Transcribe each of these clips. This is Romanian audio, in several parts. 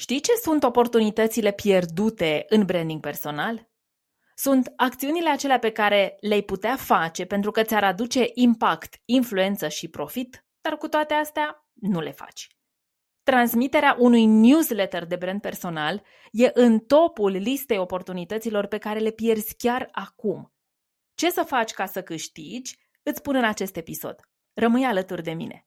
Știi ce sunt oportunitățile pierdute în branding personal? Sunt acțiunile acelea pe care le-ai putea face pentru că ți-ar aduce impact, influență și profit, dar cu toate astea nu le faci. Transmiterea unui newsletter de brand personal e în topul listei oportunităților pe care le pierzi chiar acum. Ce să faci ca să câștigi? Îți spun în acest episod. Rămâi alături de mine.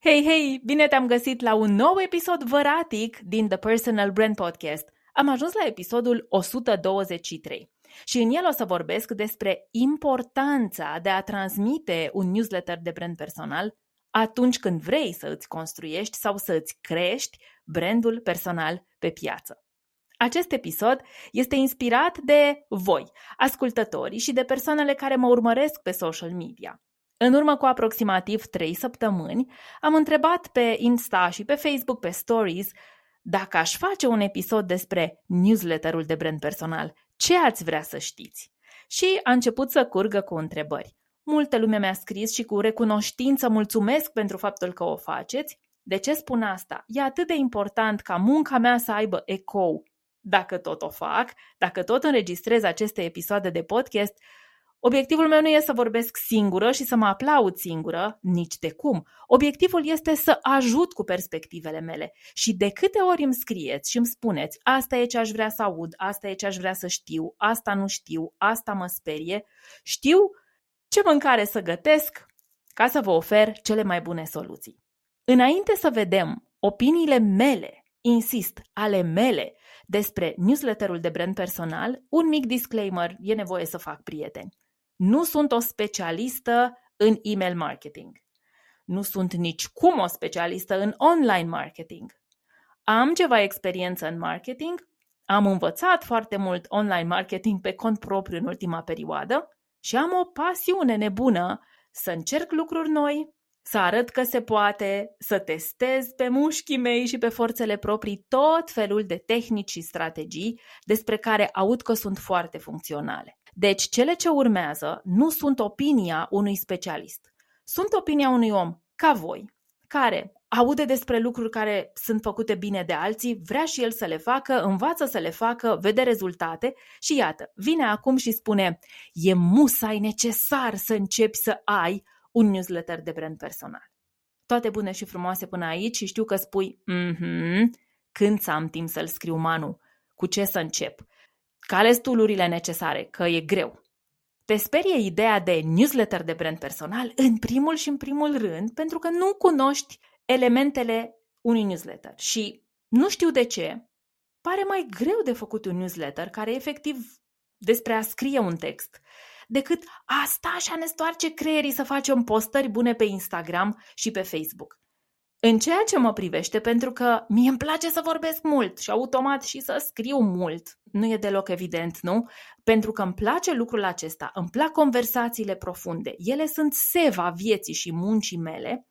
Hei, hei! Bine te-am găsit la un nou episod văratic din The Personal Brand Podcast. Am ajuns la episodul 123 și în el o să vorbesc despre importanța de a transmite un newsletter de brand personal atunci când vrei să îți construiești sau să îți crești brandul personal pe piață. Acest episod este inspirat de voi, ascultătorii și de persoanele care mă urmăresc pe social media. În urmă cu aproximativ 3 săptămâni, am întrebat pe Insta și pe Facebook, pe Stories, dacă aș face un episod despre newsletterul de brand personal, ce ați vrea să știți? Și a început să curgă cu întrebări. Multă lume mi-a scris și cu recunoștință mulțumesc pentru faptul că o faceți. De ce spun asta? E atât de important ca munca mea să aibă ecou. Dacă tot o fac, dacă tot înregistrez aceste episoade de podcast, Obiectivul meu nu e să vorbesc singură și să mă aplaud singură, nici de cum. Obiectivul este să ajut cu perspectivele mele. Și de câte ori îmi scrieți și îmi spuneți asta e ce aș vrea să aud, asta e ce aș vrea să știu, asta nu știu, asta mă sperie, știu ce mâncare să gătesc ca să vă ofer cele mai bune soluții. Înainte să vedem opiniile mele, insist, ale mele, despre newsletterul de brand personal, un mic disclaimer, e nevoie să fac prieteni. Nu sunt o specialistă în email marketing. Nu sunt nici cum o specialistă în online marketing. Am ceva experiență în marketing, am învățat foarte mult online marketing pe cont propriu în ultima perioadă și am o pasiune nebună să încerc lucruri noi, să arăt că se poate, să testez pe mușchii mei și pe forțele proprii tot felul de tehnici și strategii despre care aud că sunt foarte funcționale. Deci, cele ce urmează nu sunt opinia unui specialist. Sunt opinia unui om ca voi, care aude despre lucruri care sunt făcute bine de alții, vrea și el să le facă, învață să le facă, vede rezultate și iată, vine acum și spune e musai necesar să începi să ai un newsletter de brand personal. Toate bune și frumoase până aici și știu că spui, mm-hmm, când să am timp să-l scriu Manu, cu ce să încep? Care stulurile necesare, că e greu. Te sperie ideea de newsletter de brand personal în primul și în primul rând pentru că nu cunoști elementele unui newsletter și nu știu de ce, pare mai greu de făcut un newsletter care efectiv despre a scrie un text decât a sta și a ne stoarce creierii să facem postări bune pe Instagram și pe Facebook. În ceea ce mă privește, pentru că mie îmi place să vorbesc mult și automat și să scriu mult, nu e deloc evident, nu? Pentru că îmi place lucrul acesta, îmi plac conversațiile profunde, ele sunt seva vieții și muncii mele,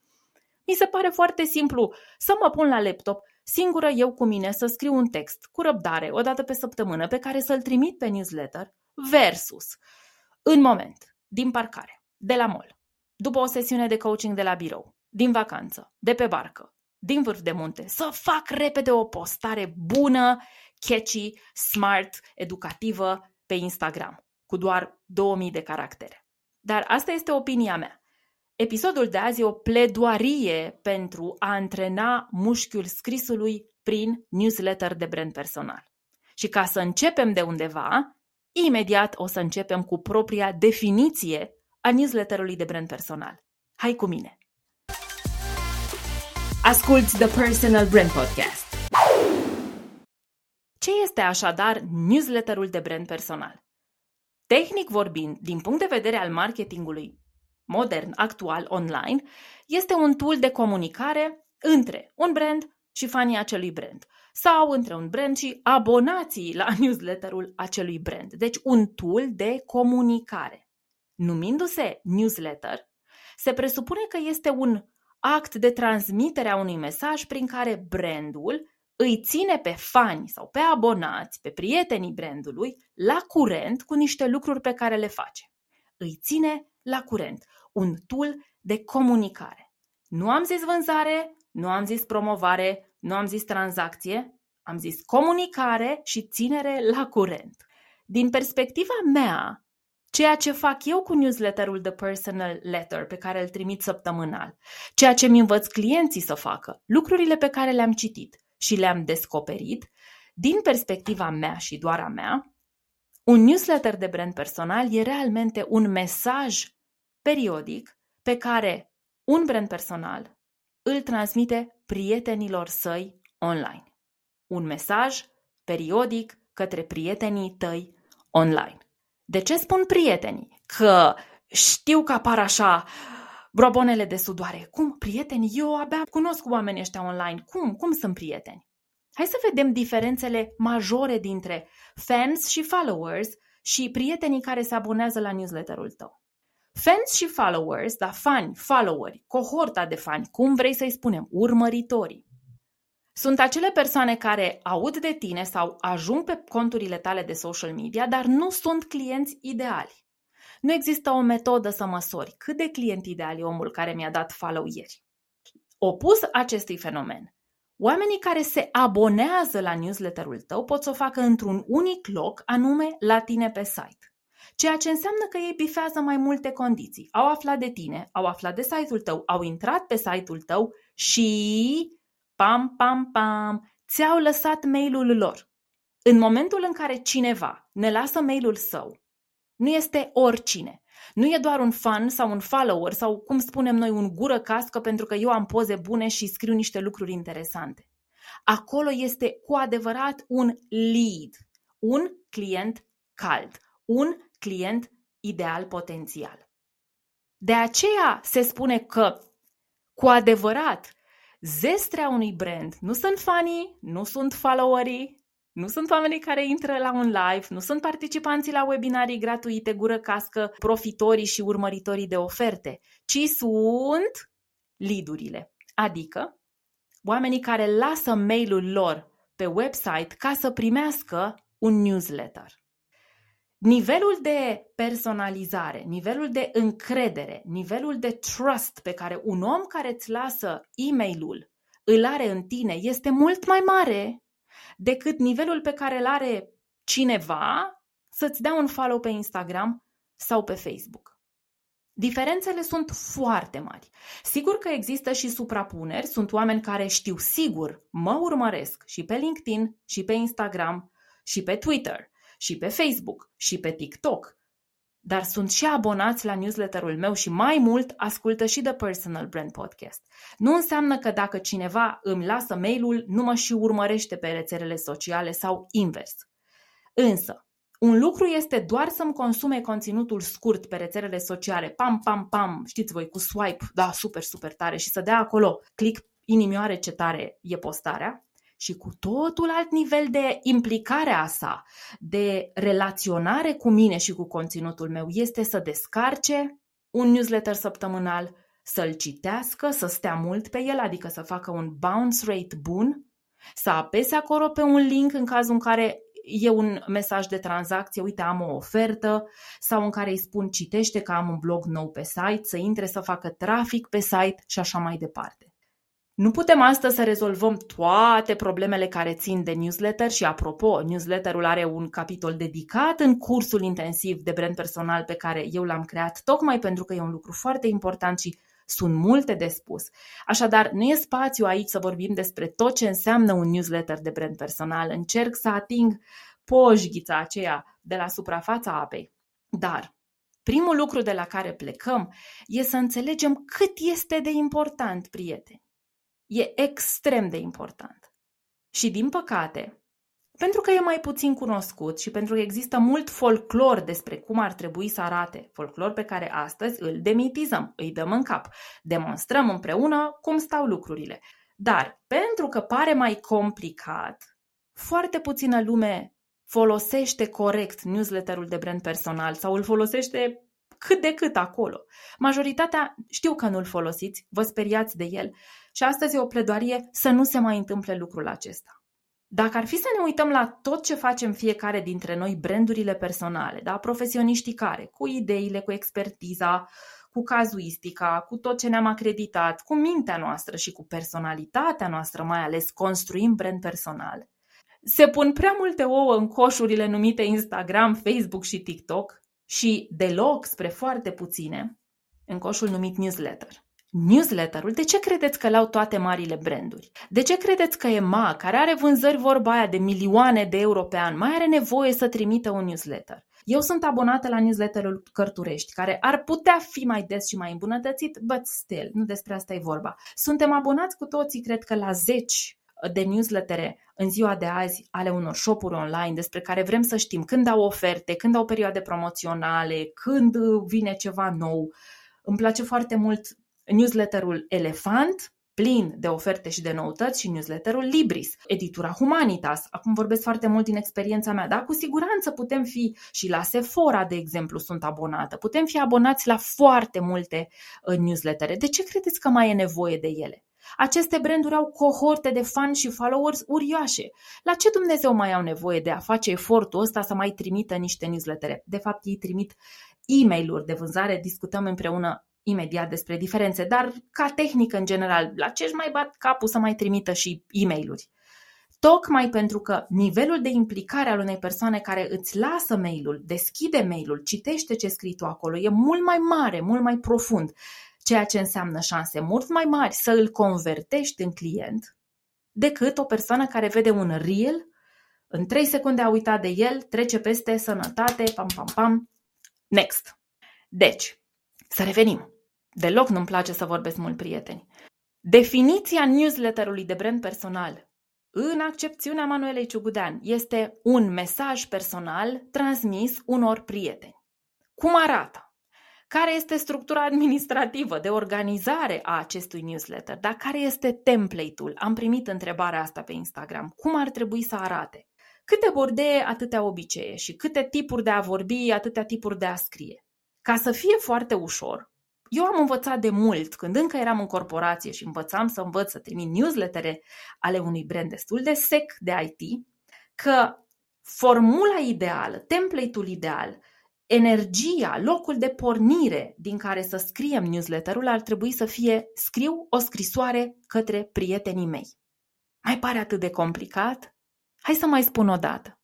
mi se pare foarte simplu să mă pun la laptop, singură eu cu mine, să scriu un text cu răbdare, o dată pe săptămână, pe care să-l trimit pe newsletter, versus, în moment, din parcare, de la mall, după o sesiune de coaching de la birou, din vacanță, de pe barcă, din vârf de munte, să fac repede o postare bună, catchy, smart, educativă pe Instagram, cu doar 2000 de caractere. Dar asta este opinia mea. Episodul de azi e o pledoarie pentru a antrena mușchiul scrisului prin newsletter de brand personal. Și ca să începem de undeva, imediat o să începem cu propria definiție a newsletterului de brand personal. Hai cu mine! Asculți The Personal Brand Podcast. Ce este așadar newsletterul de brand personal? Tehnic vorbind, din punct de vedere al marketingului modern, actual, online, este un tool de comunicare între un brand și fanii acelui brand sau între un brand și abonații la newsletterul acelui brand. Deci un tool de comunicare. Numindu-se newsletter, se presupune că este un act de transmitere a unui mesaj prin care brandul îi ține pe fani sau pe abonați, pe prietenii brandului, la curent cu niște lucruri pe care le face. Îi ține la curent. Un tool de comunicare. Nu am zis vânzare, nu am zis promovare, nu am zis tranzacție, am zis comunicare și ținere la curent. Din perspectiva mea, ceea ce fac eu cu newsletterul The Personal Letter pe care îl trimit săptămânal, ceea ce mi învăț clienții să facă, lucrurile pe care le-am citit și le-am descoperit, din perspectiva mea și doar a mea, un newsletter de brand personal e realmente un mesaj periodic pe care un brand personal îl transmite prietenilor săi online. Un mesaj periodic către prietenii tăi online. De ce spun prietenii? Că știu că apar așa brobonele de sudoare. Cum, prieteni? Eu abia cunosc oamenii ăștia online. Cum? Cum sunt prieteni? Hai să vedem diferențele majore dintre fans și followers și prietenii care se abonează la newsletterul tău. Fans și followers, da, fani, followeri, cohorta de fani, cum vrei să-i spunem, urmăritorii. Sunt acele persoane care aud de tine sau ajung pe conturile tale de social media, dar nu sunt clienți ideali. Nu există o metodă să măsori cât de client ideal e omul care mi-a dat follow ieri. Opus acestui fenomen, oamenii care se abonează la newsletterul tău pot să o facă într-un unic loc, anume la tine pe site. Ceea ce înseamnă că ei bifează mai multe condiții. Au aflat de tine, au aflat de site-ul tău, au intrat pe site-ul tău și pam, pam, pam, ți-au lăsat mailul lor. În momentul în care cineva ne lasă mailul său, nu este oricine. Nu e doar un fan sau un follower sau, cum spunem noi, un gură cască pentru că eu am poze bune și scriu niște lucruri interesante. Acolo este cu adevărat un lead, un client cald, un client ideal potențial. De aceea se spune că, cu adevărat, zestrea unui brand nu sunt fanii, nu sunt followerii, nu sunt oamenii care intră la un live, nu sunt participanții la webinarii gratuite, gură cască, profitorii și urmăritorii de oferte, ci sunt lidurile, adică oamenii care lasă mailul lor pe website ca să primească un newsletter. Nivelul de personalizare, nivelul de încredere, nivelul de trust pe care un om care îți lasă e-mailul îl are în tine este mult mai mare decât nivelul pe care îl are cineva să-ți dea un follow pe Instagram sau pe Facebook. Diferențele sunt foarte mari. Sigur că există și suprapuneri, sunt oameni care știu sigur, mă urmăresc și pe LinkedIn, și pe Instagram, și pe Twitter, și pe Facebook, și pe TikTok, dar sunt și abonați la newsletterul meu și mai mult ascultă și The Personal Brand Podcast. Nu înseamnă că dacă cineva îmi lasă mailul, nu mă și urmărește pe rețelele sociale sau invers. Însă, un lucru este doar să-mi consume conținutul scurt pe rețelele sociale, pam, pam, pam, știți voi, cu swipe, da, super, super tare. Și să dea acolo click inimioare ce tare e postarea, și cu totul alt nivel de implicare a sa, de relaționare cu mine și cu conținutul meu, este să descarce un newsletter săptămânal, să-l citească, să stea mult pe el, adică să facă un bounce rate bun, să apese acolo pe un link în cazul în care e un mesaj de tranzacție, uite am o ofertă, sau în care îi spun citește că am un blog nou pe site, să intre să facă trafic pe site și așa mai departe. Nu putem astăzi să rezolvăm toate problemele care țin de newsletter și, apropo, newsletterul are un capitol dedicat în cursul intensiv de brand personal pe care eu l-am creat tocmai pentru că e un lucru foarte important și sunt multe de spus. Așadar, nu e spațiu aici să vorbim despre tot ce înseamnă un newsletter de brand personal. Încerc să ating poșghița aceea de la suprafața apei. Dar primul lucru de la care plecăm e să înțelegem cât este de important, prieteni e extrem de important. Și din păcate, pentru că e mai puțin cunoscut și pentru că există mult folclor despre cum ar trebui să arate, folclor pe care astăzi îl demitizăm, îi dăm în cap, demonstrăm împreună cum stau lucrurile. Dar pentru că pare mai complicat, foarte puțină lume folosește corect newsletterul de brand personal sau îl folosește cât de cât acolo. Majoritatea știu că nu-l folosiți, vă speriați de el și astăzi e o pledoarie să nu se mai întâmple lucrul acesta. Dacă ar fi să ne uităm la tot ce facem fiecare dintre noi, brandurile personale, da? profesioniștii care, cu ideile, cu expertiza, cu cazuistica, cu tot ce ne-am acreditat, cu mintea noastră și cu personalitatea noastră, mai ales construim brand personal. Se pun prea multe ouă în coșurile numite Instagram, Facebook și TikTok și deloc spre foarte puține în coșul numit newsletter. Newsletterul, de ce credeți că l-au toate marile branduri? De ce credeți că EMA, care are vânzări vorba aia de milioane de euro pe an, mai are nevoie să trimită un newsletter? Eu sunt abonată la newsletterul Cărturești, care ar putea fi mai des și mai îmbunătățit, but still, nu despre asta e vorba. Suntem abonați cu toții, cred că la 10 de newslettere în ziua de azi ale unor shopuri online despre care vrem să știm când au oferte, când au perioade promoționale, când vine ceva nou. Îmi place foarte mult newsletterul Elefant, plin de oferte și de noutăți și newsletterul Libris, editura Humanitas. Acum vorbesc foarte mult din experiența mea, dar cu siguranță putem fi și la Sephora, de exemplu, sunt abonată. Putem fi abonați la foarte multe uh, newslettere. De ce credeți că mai e nevoie de ele? Aceste branduri au cohorte de fani și followers uriașe. La ce Dumnezeu mai au nevoie de a face efortul ăsta să mai trimită niște newslettere? De fapt, ei trimit e mail de vânzare, discutăm împreună imediat despre diferențe, dar ca tehnică în general, la ce își mai bat capul să mai trimită și e mail Tocmai pentru că nivelul de implicare al unei persoane care îți lasă mailul, deschide mailul, citește ce scrii tu acolo, e mult mai mare, mult mai profund, ceea ce înseamnă șanse mult mai mari să îl convertești în client decât o persoană care vede un reel, în 3 secunde a uitat de el, trece peste sănătate, pam, pam, pam, next. Deci, să revenim. Deloc nu-mi place să vorbesc mult prieteni. Definiția newsletterului de brand personal, în accepțiunea Manuelei Ciugudean, este un mesaj personal transmis unor prieteni. Cum arată? Care este structura administrativă de organizare a acestui newsletter? Dar care este template-ul? Am primit întrebarea asta pe Instagram. Cum ar trebui să arate? Câte bordee, atâtea obicee și câte tipuri de a vorbi, atâtea tipuri de a scrie. Ca să fie foarte ușor, eu am învățat de mult, când încă eram în corporație și învățam să învăț să trimit newslettere ale unui brand destul de sec de IT, că formula ideală, template-ul ideal, energia, locul de pornire din care să scriem newsletterul ar trebui să fie scriu o scrisoare către prietenii mei. Mai pare atât de complicat? Hai să mai spun o dată.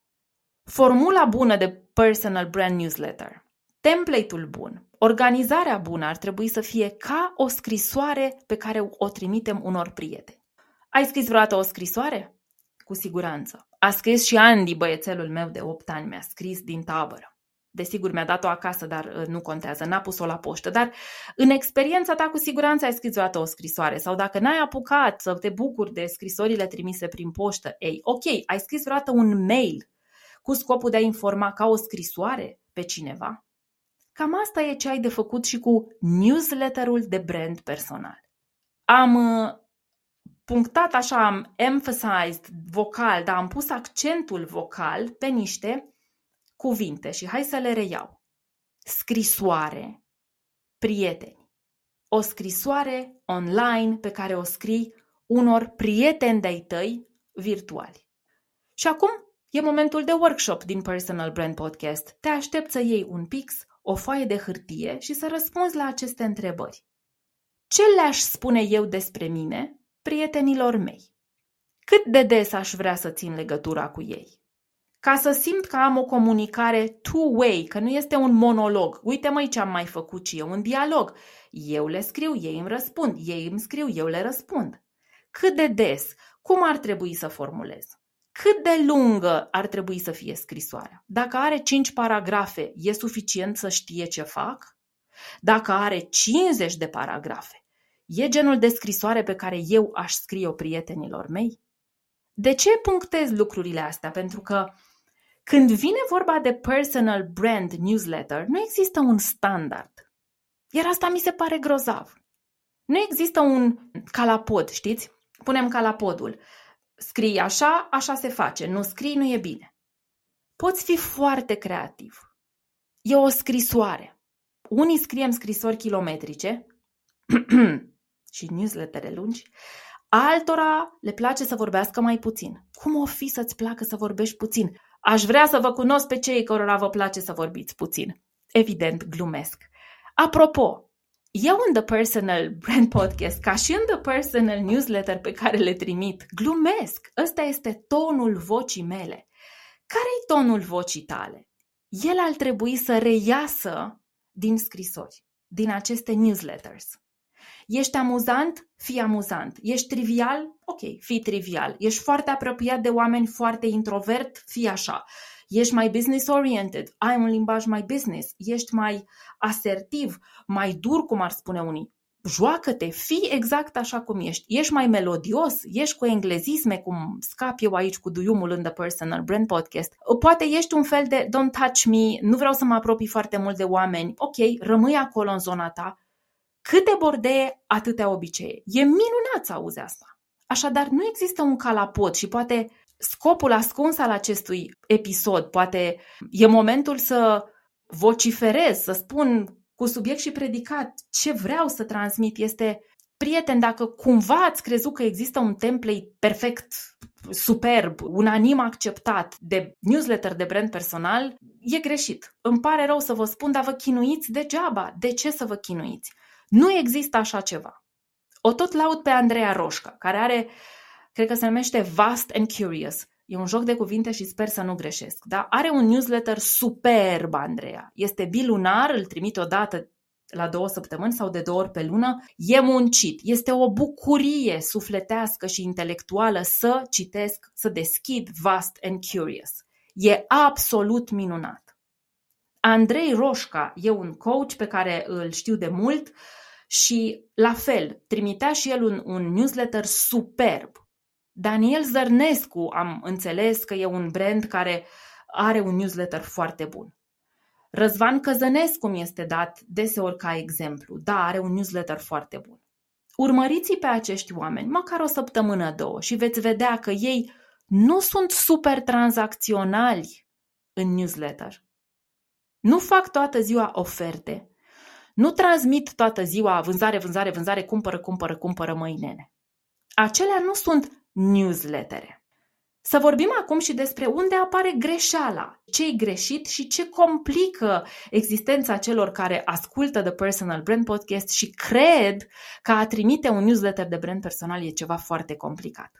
Formula bună de personal brand newsletter Template-ul bun, organizarea bună ar trebui să fie ca o scrisoare pe care o trimitem unor prieteni. Ai scris vreodată o scrisoare? Cu siguranță. A scris și Andy, băiețelul meu de 8 ani, mi-a scris din tabără. Desigur, mi-a dat-o acasă, dar uh, nu contează, n-a pus-o la poștă. Dar în experiența ta, cu siguranță ai scris vreodată o scrisoare. Sau dacă n-ai apucat să te bucuri de scrisorile trimise prin poștă, ei, ok, ai scris vreodată un mail cu scopul de a informa ca o scrisoare pe cineva? Cam asta e ce ai de făcut și cu newsletterul de brand personal. Am uh, punctat așa, am emphasized vocal, dar am pus accentul vocal pe niște cuvinte și hai să le reiau. Scrisoare, prieteni. O scrisoare online pe care o scrii unor prieteni de-ai tăi virtuali. Și acum e momentul de workshop din Personal Brand Podcast. Te aștept să iei un pix, o foaie de hârtie și să răspunzi la aceste întrebări. Ce le-aș spune eu despre mine prietenilor mei? Cât de des aș vrea să țin legătura cu ei? Ca să simt că am o comunicare two-way, că nu este un monolog. Uite măi ce am mai făcut și eu, un dialog. Eu le scriu, ei îmi răspund, ei îmi scriu, eu le răspund. Cât de des? Cum ar trebui să formulez? Cât de lungă ar trebui să fie scrisoarea. Dacă are 5 paragrafe, e suficient să știe ce fac? Dacă are 50 de paragrafe, e genul de scrisoare pe care eu aș scrie-o prietenilor mei? De ce punctez lucrurile astea? Pentru că când vine vorba de personal brand newsletter, nu există un standard. Iar asta mi se pare grozav. Nu există un calapod, știți? Punem ca la podul. Scrii așa, așa se face. Nu scrii, nu e bine. Poți fi foarte creativ. E o scrisoare. Unii scriem scrisori kilometrice și newslettere lungi, altora le place să vorbească mai puțin. Cum o fi să-ți placă să vorbești puțin? Aș vrea să vă cunosc pe cei cărora vă place să vorbiți puțin. Evident, glumesc. Apropo, eu în The Personal Brand Podcast, ca și în The Personal Newsletter pe care le trimit, glumesc. Ăsta este tonul vocii mele. Care-i tonul vocii tale? El ar trebui să reiasă din scrisori, din aceste newsletters. Ești amuzant? Fii amuzant. Ești trivial? Ok, fii trivial. Ești foarte apropiat de oameni foarte introvert? Fii așa. Ești mai business oriented, ai un limbaj mai business, ești mai asertiv, mai dur, cum ar spune unii. Joacă-te, fii exact așa cum ești. Ești mai melodios, ești cu englezisme, cum scap eu aici cu duiumul în The Personal Brand Podcast. Poate ești un fel de don't touch me, nu vreau să mă apropii foarte mult de oameni. Ok, rămâi acolo în zona ta. Câte bordee, atâtea obicei. E minunat să auzi asta. Așadar, nu există un calapot și poate scopul ascuns al acestui episod, poate e momentul să vociferez, să spun cu subiect și predicat ce vreau să transmit este prieten, dacă cumva ați crezut că există un template perfect, superb, unanim acceptat de newsletter de brand personal, e greșit. Îmi pare rău să vă spun, dar vă chinuiți degeaba. De ce să vă chinuiți? Nu există așa ceva. O tot laud pe Andreea Roșca, care are, cred că se numește Vast and Curious. E un joc de cuvinte și sper să nu greșesc. Da? Are un newsletter superb, Andreea. Este bilunar, îl trimite o dată la două săptămâni sau de două ori pe lună. E muncit. Este o bucurie sufletească și intelectuală să citesc, să deschid Vast and Curious. E absolut minunat. Andrei Roșca e un coach pe care îl știu de mult și la fel, trimitea și el un, un newsletter superb Daniel Zărnescu am înțeles că e un brand care are un newsletter foarte bun. Răzvan Căzănescu mi este dat deseori ca exemplu. Da, are un newsletter foarte bun. Urmăriți pe acești oameni, măcar o săptămână, două, și veți vedea că ei nu sunt super tranzacționali în newsletter. Nu fac toată ziua oferte. Nu transmit toată ziua vânzare, vânzare, vânzare, cumpără, cumpără, cumpără mâinene. Acelea nu sunt newslettere. Să vorbim acum și despre unde apare greșeala, ce e greșit și ce complică existența celor care ascultă The Personal Brand Podcast și cred că a trimite un newsletter de brand personal e ceva foarte complicat.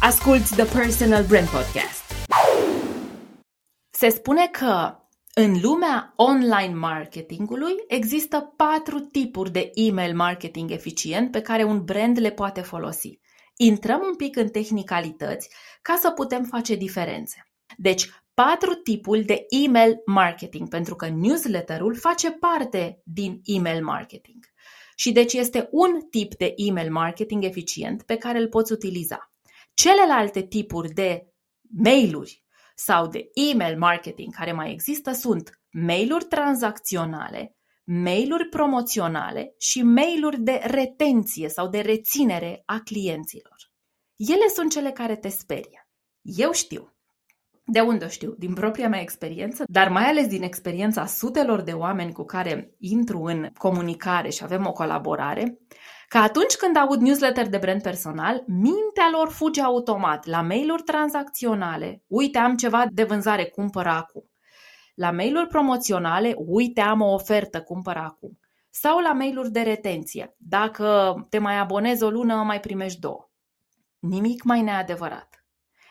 Asculți The Personal Brand Podcast. Se spune că în lumea online marketingului există patru tipuri de email marketing eficient pe care un brand le poate folosi. Intrăm un pic în tehnicalități ca să putem face diferențe. Deci, patru tipuri de email marketing, pentru că newsletterul face parte din email marketing. Și deci este un tip de email marketing eficient pe care îl poți utiliza. Celelalte tipuri de mailuri sau de email marketing care mai există sunt mailuri tranzacționale, mailuri promoționale și mailuri de retenție sau de reținere a clienților. Ele sunt cele care te sperie. Eu știu. De unde știu? Din propria mea experiență, dar mai ales din experiența sutelor de oameni cu care intru în comunicare și avem o colaborare, că atunci când aud newsletter de brand personal, mintea lor fuge automat la mail-uri tranzacționale. Uite, am ceva de vânzare, cumpără acum. La mail-uri promoționale, uite, am o ofertă, cumpără acum. Sau la mail-uri de retenție. Dacă te mai abonezi o lună, mai primești două. Nimic mai neadevărat.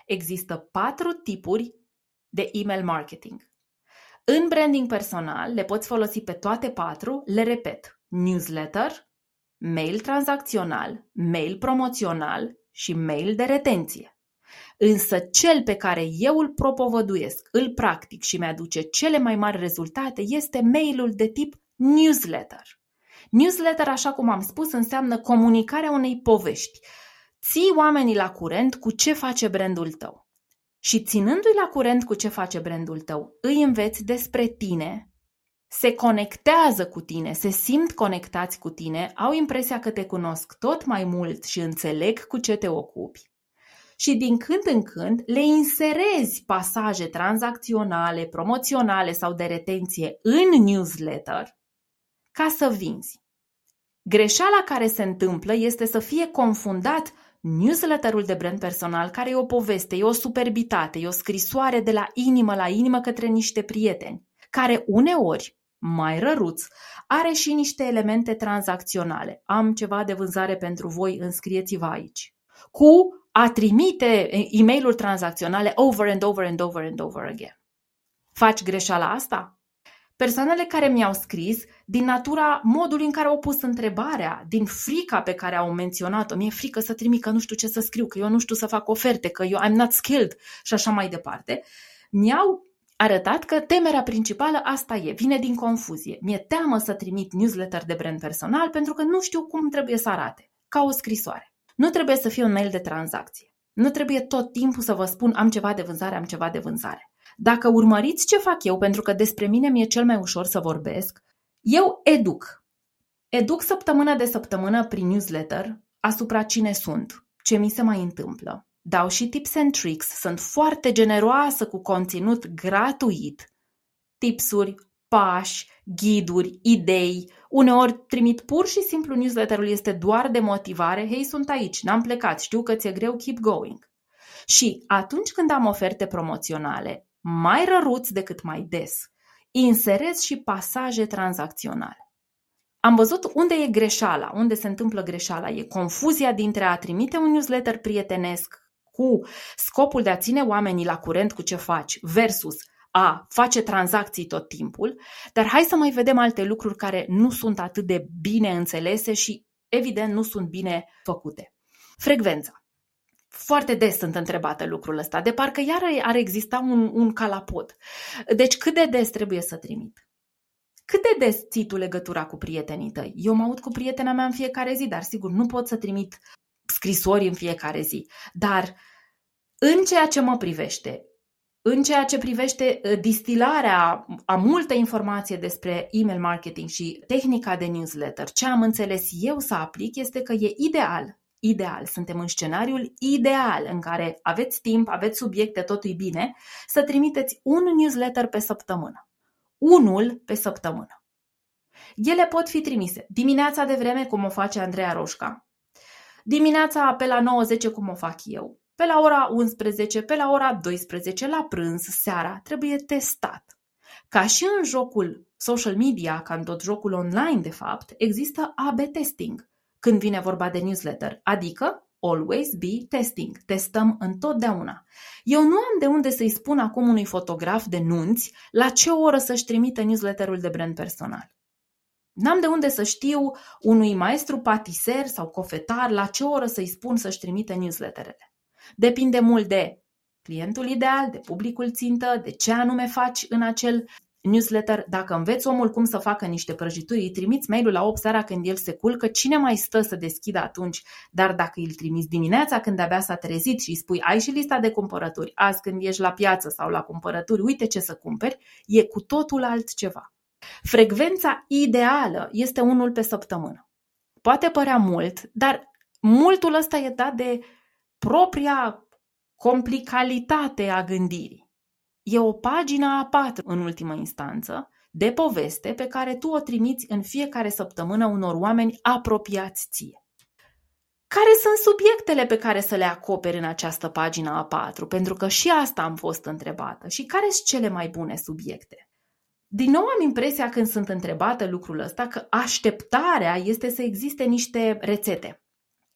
Există patru tipuri de email marketing. În branding personal le poți folosi pe toate patru, le repet, newsletter, mail tranzacțional, mail promoțional și mail de retenție. Însă cel pe care eu îl propovăduiesc, îl practic și mi-aduce cele mai mari rezultate este mailul de tip newsletter. Newsletter, așa cum am spus, înseamnă comunicarea unei povești. Ții oamenii la curent cu ce face brandul tău. Și ținându-i la curent cu ce face brandul tău, îi înveți despre tine, se conectează cu tine, se simt conectați cu tine, au impresia că te cunosc tot mai mult și înțeleg cu ce te ocupi. Și din când în când le inserezi pasaje tranzacționale, promoționale sau de retenție în newsletter ca să vinzi. Greșeala care se întâmplă este să fie confundat newsletterul de brand personal, care e o poveste, e o superbitate, e o scrisoare de la inimă la inimă către niște prieteni, care uneori, mai răruț, are și niște elemente tranzacționale. Am ceva de vânzare pentru voi, înscrieți-vă aici. Cu a trimite e mail tranzacționale over and over and over and over again. Faci greșeala asta? Persoanele care mi-au scris, din natura modului în care au pus întrebarea, din frica pe care au menționat-o, mi-e frică să trimit, că nu știu ce să scriu, că eu nu știu să fac oferte, că eu I'm not skilled și așa mai departe, mi-au arătat că temerea principală asta e, vine din confuzie. Mi-e teamă să trimit newsletter de brand personal pentru că nu știu cum trebuie să arate, ca o scrisoare. Nu trebuie să fie un mail de tranzacție. Nu trebuie tot timpul să vă spun am ceva de vânzare, am ceva de vânzare. Dacă urmăriți ce fac eu, pentru că despre mine mi-e cel mai ușor să vorbesc, eu educ. Educ săptămână de săptămână prin newsletter asupra cine sunt, ce mi se mai întâmplă. Dau și tips and tricks, sunt foarte generoasă cu conținut gratuit. Tipsuri, pași, ghiduri, idei. Uneori trimit pur și simplu newsletterul este doar de motivare. Hei, sunt aici, n-am plecat, știu că ți-e greu, keep going. Și atunci când am oferte promoționale, mai răruți decât mai des, inserez și pasaje tranzacționale. Am văzut unde e greșeala, unde se întâmplă greșeala. E confuzia dintre a trimite un newsletter prietenesc cu scopul de a ține oamenii la curent cu ce faci versus a face tranzacții tot timpul, dar hai să mai vedem alte lucruri care nu sunt atât de bine înțelese și evident nu sunt bine făcute. Frecvența. Foarte des sunt întrebată lucrul ăsta, de parcă iar ar exista un, un calapod. Deci cât de des trebuie să trimit? Cât de des ții tu legătura cu prietenii tăi? Eu mă aud cu prietena mea în fiecare zi, dar sigur nu pot să trimit scrisori în fiecare zi. Dar în ceea ce mă privește, în ceea ce privește uh, distilarea a multă informație despre email marketing și tehnica de newsletter, ce am înțeles eu să aplic este că e ideal ideal, suntem în scenariul ideal în care aveți timp, aveți subiecte, totul e bine, să trimiteți un newsletter pe săptămână. Unul pe săptămână. Ele pot fi trimise dimineața de vreme, cum o face Andreea Roșca, dimineața pe la 9-10, cum o fac eu, pe la ora 11, pe la ora 12, la prânz, seara, trebuie testat. Ca și în jocul social media, ca în tot jocul online, de fapt, există AB testing când vine vorba de newsletter, adică always be testing. Testăm întotdeauna. Eu nu am de unde să-i spun acum unui fotograf de nunți la ce oră să-și trimită newsletterul de brand personal. N-am de unde să știu unui maestru patiser sau cofetar la ce oră să-i spun să-și trimită newsletterele. Depinde mult de clientul ideal, de publicul țintă, de ce anume faci în acel newsletter, dacă înveți omul cum să facă niște prăjituri, îi trimiți mailul la 8 seara când el se culcă, cine mai stă să deschidă atunci? Dar dacă îl trimiți dimineața când abia s-a trezit și îi spui ai și lista de cumpărături, azi când ești la piață sau la cumpărături, uite ce să cumperi, e cu totul altceva. Frecvența ideală este unul pe săptămână. Poate părea mult, dar multul ăsta e dat de propria complicalitate a gândirii. E o pagină a patru, în ultimă instanță, de poveste pe care tu o trimiți în fiecare săptămână unor oameni apropiați ție. Care sunt subiectele pe care să le acoperi în această pagină a patru? Pentru că și asta am fost întrebată. Și care sunt cele mai bune subiecte? Din nou am impresia când sunt întrebată lucrul ăsta că așteptarea este să existe niște rețete.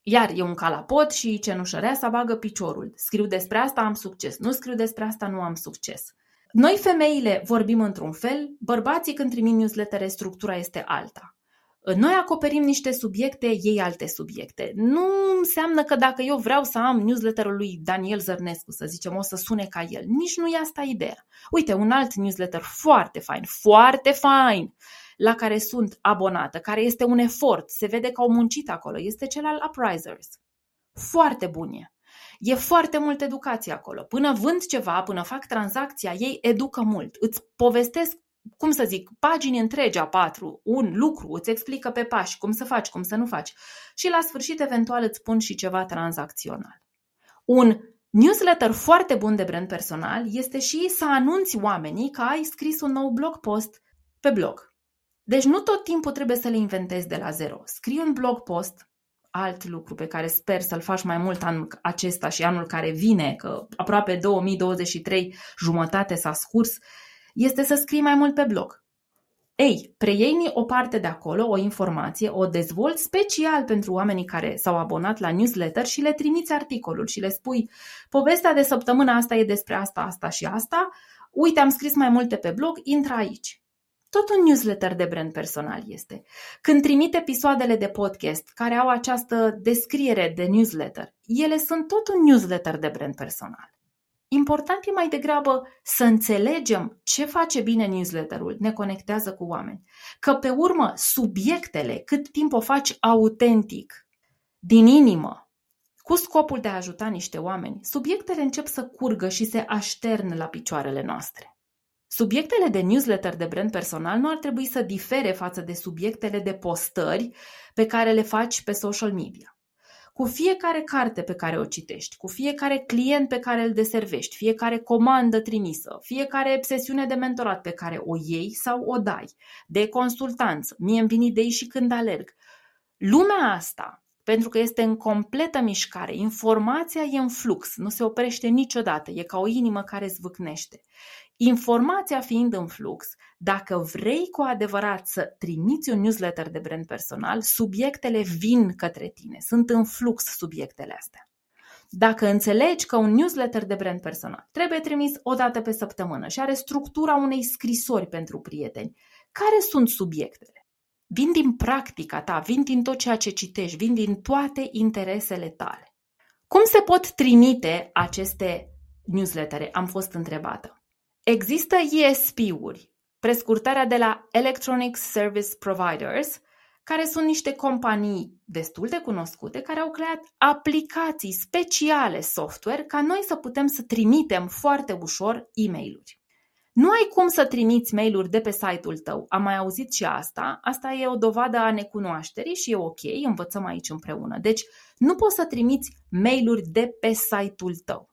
Iar e un calapot și cenușărea bagă piciorul. Scriu despre asta, am succes. Nu scriu despre asta, nu am succes. Noi femeile vorbim într-un fel, bărbații când trimit newslettere, structura este alta. Noi acoperim niște subiecte, ei alte subiecte. Nu înseamnă că dacă eu vreau să am newsletterul lui Daniel Zărnescu, să zicem, o să sune ca el. Nici nu e asta ideea. Uite, un alt newsletter foarte fain, foarte fain, la care sunt abonată, care este un efort, se vede că au muncit acolo, este cel al Uprisers. Foarte bun e. E foarte mult educație acolo. Până vând ceva, până fac tranzacția, ei educă mult. Îți povestesc cum să zic, pagini întregi a patru, un lucru, îți explică pe pași cum să faci, cum să nu faci. Și la sfârșit, eventual, îți spun și ceva tranzacțional. Un newsletter foarte bun de brand personal este și să anunți oamenii că ai scris un nou blog post pe blog. Deci nu tot timpul trebuie să le inventezi de la zero. Scrii un blog post, alt lucru pe care sper să-l faci mai mult anul acesta și anul care vine, că aproape 2023 jumătate s-a scurs, este să scrii mai mult pe blog. Ei, preiei o parte de acolo, o informație, o dezvolți special pentru oamenii care s-au abonat la newsletter și le trimiți articolul și le spui povestea de săptămâna asta e despre asta, asta și asta, uite, am scris mai multe pe blog, intră aici. Tot un newsletter de brand personal este. Când trimit episoadele de podcast care au această descriere de newsletter, ele sunt tot un newsletter de brand personal. Important e mai degrabă să înțelegem ce face bine newsletterul, ne conectează cu oameni. Că pe urmă, subiectele, cât timp o faci autentic, din inimă, cu scopul de a ajuta niște oameni, subiectele încep să curgă și se aștern la picioarele noastre. Subiectele de newsletter de brand personal nu ar trebui să difere față de subiectele de postări pe care le faci pe social media cu fiecare carte pe care o citești, cu fiecare client pe care îl deservești, fiecare comandă trimisă, fiecare sesiune de mentorat pe care o iei sau o dai, de consultanță, mie îmi vin idei și când alerg. Lumea asta, pentru că este în completă mișcare, informația e în flux, nu se oprește niciodată, e ca o inimă care zvâcnește. Informația fiind în flux, dacă vrei cu adevărat să trimiți un newsletter de brand personal, subiectele vin către tine, sunt în flux subiectele astea. Dacă înțelegi că un newsletter de brand personal trebuie trimis o dată pe săptămână și are structura unei scrisori pentru prieteni, care sunt subiectele? Vin din practica ta, vin din tot ceea ce citești, vin din toate interesele tale. Cum se pot trimite aceste newslettere? Am fost întrebată. Există ESP-uri, prescurtarea de la Electronic Service Providers, care sunt niște companii destul de cunoscute care au creat aplicații speciale software ca noi să putem să trimitem foarte ușor e-mail-uri. Nu ai cum să trimiți mail-uri de pe site-ul tău. Am mai auzit și asta. Asta e o dovadă a necunoașterii și e ok, învățăm aici împreună. Deci, nu poți să trimiți mail-uri de pe site-ul tău.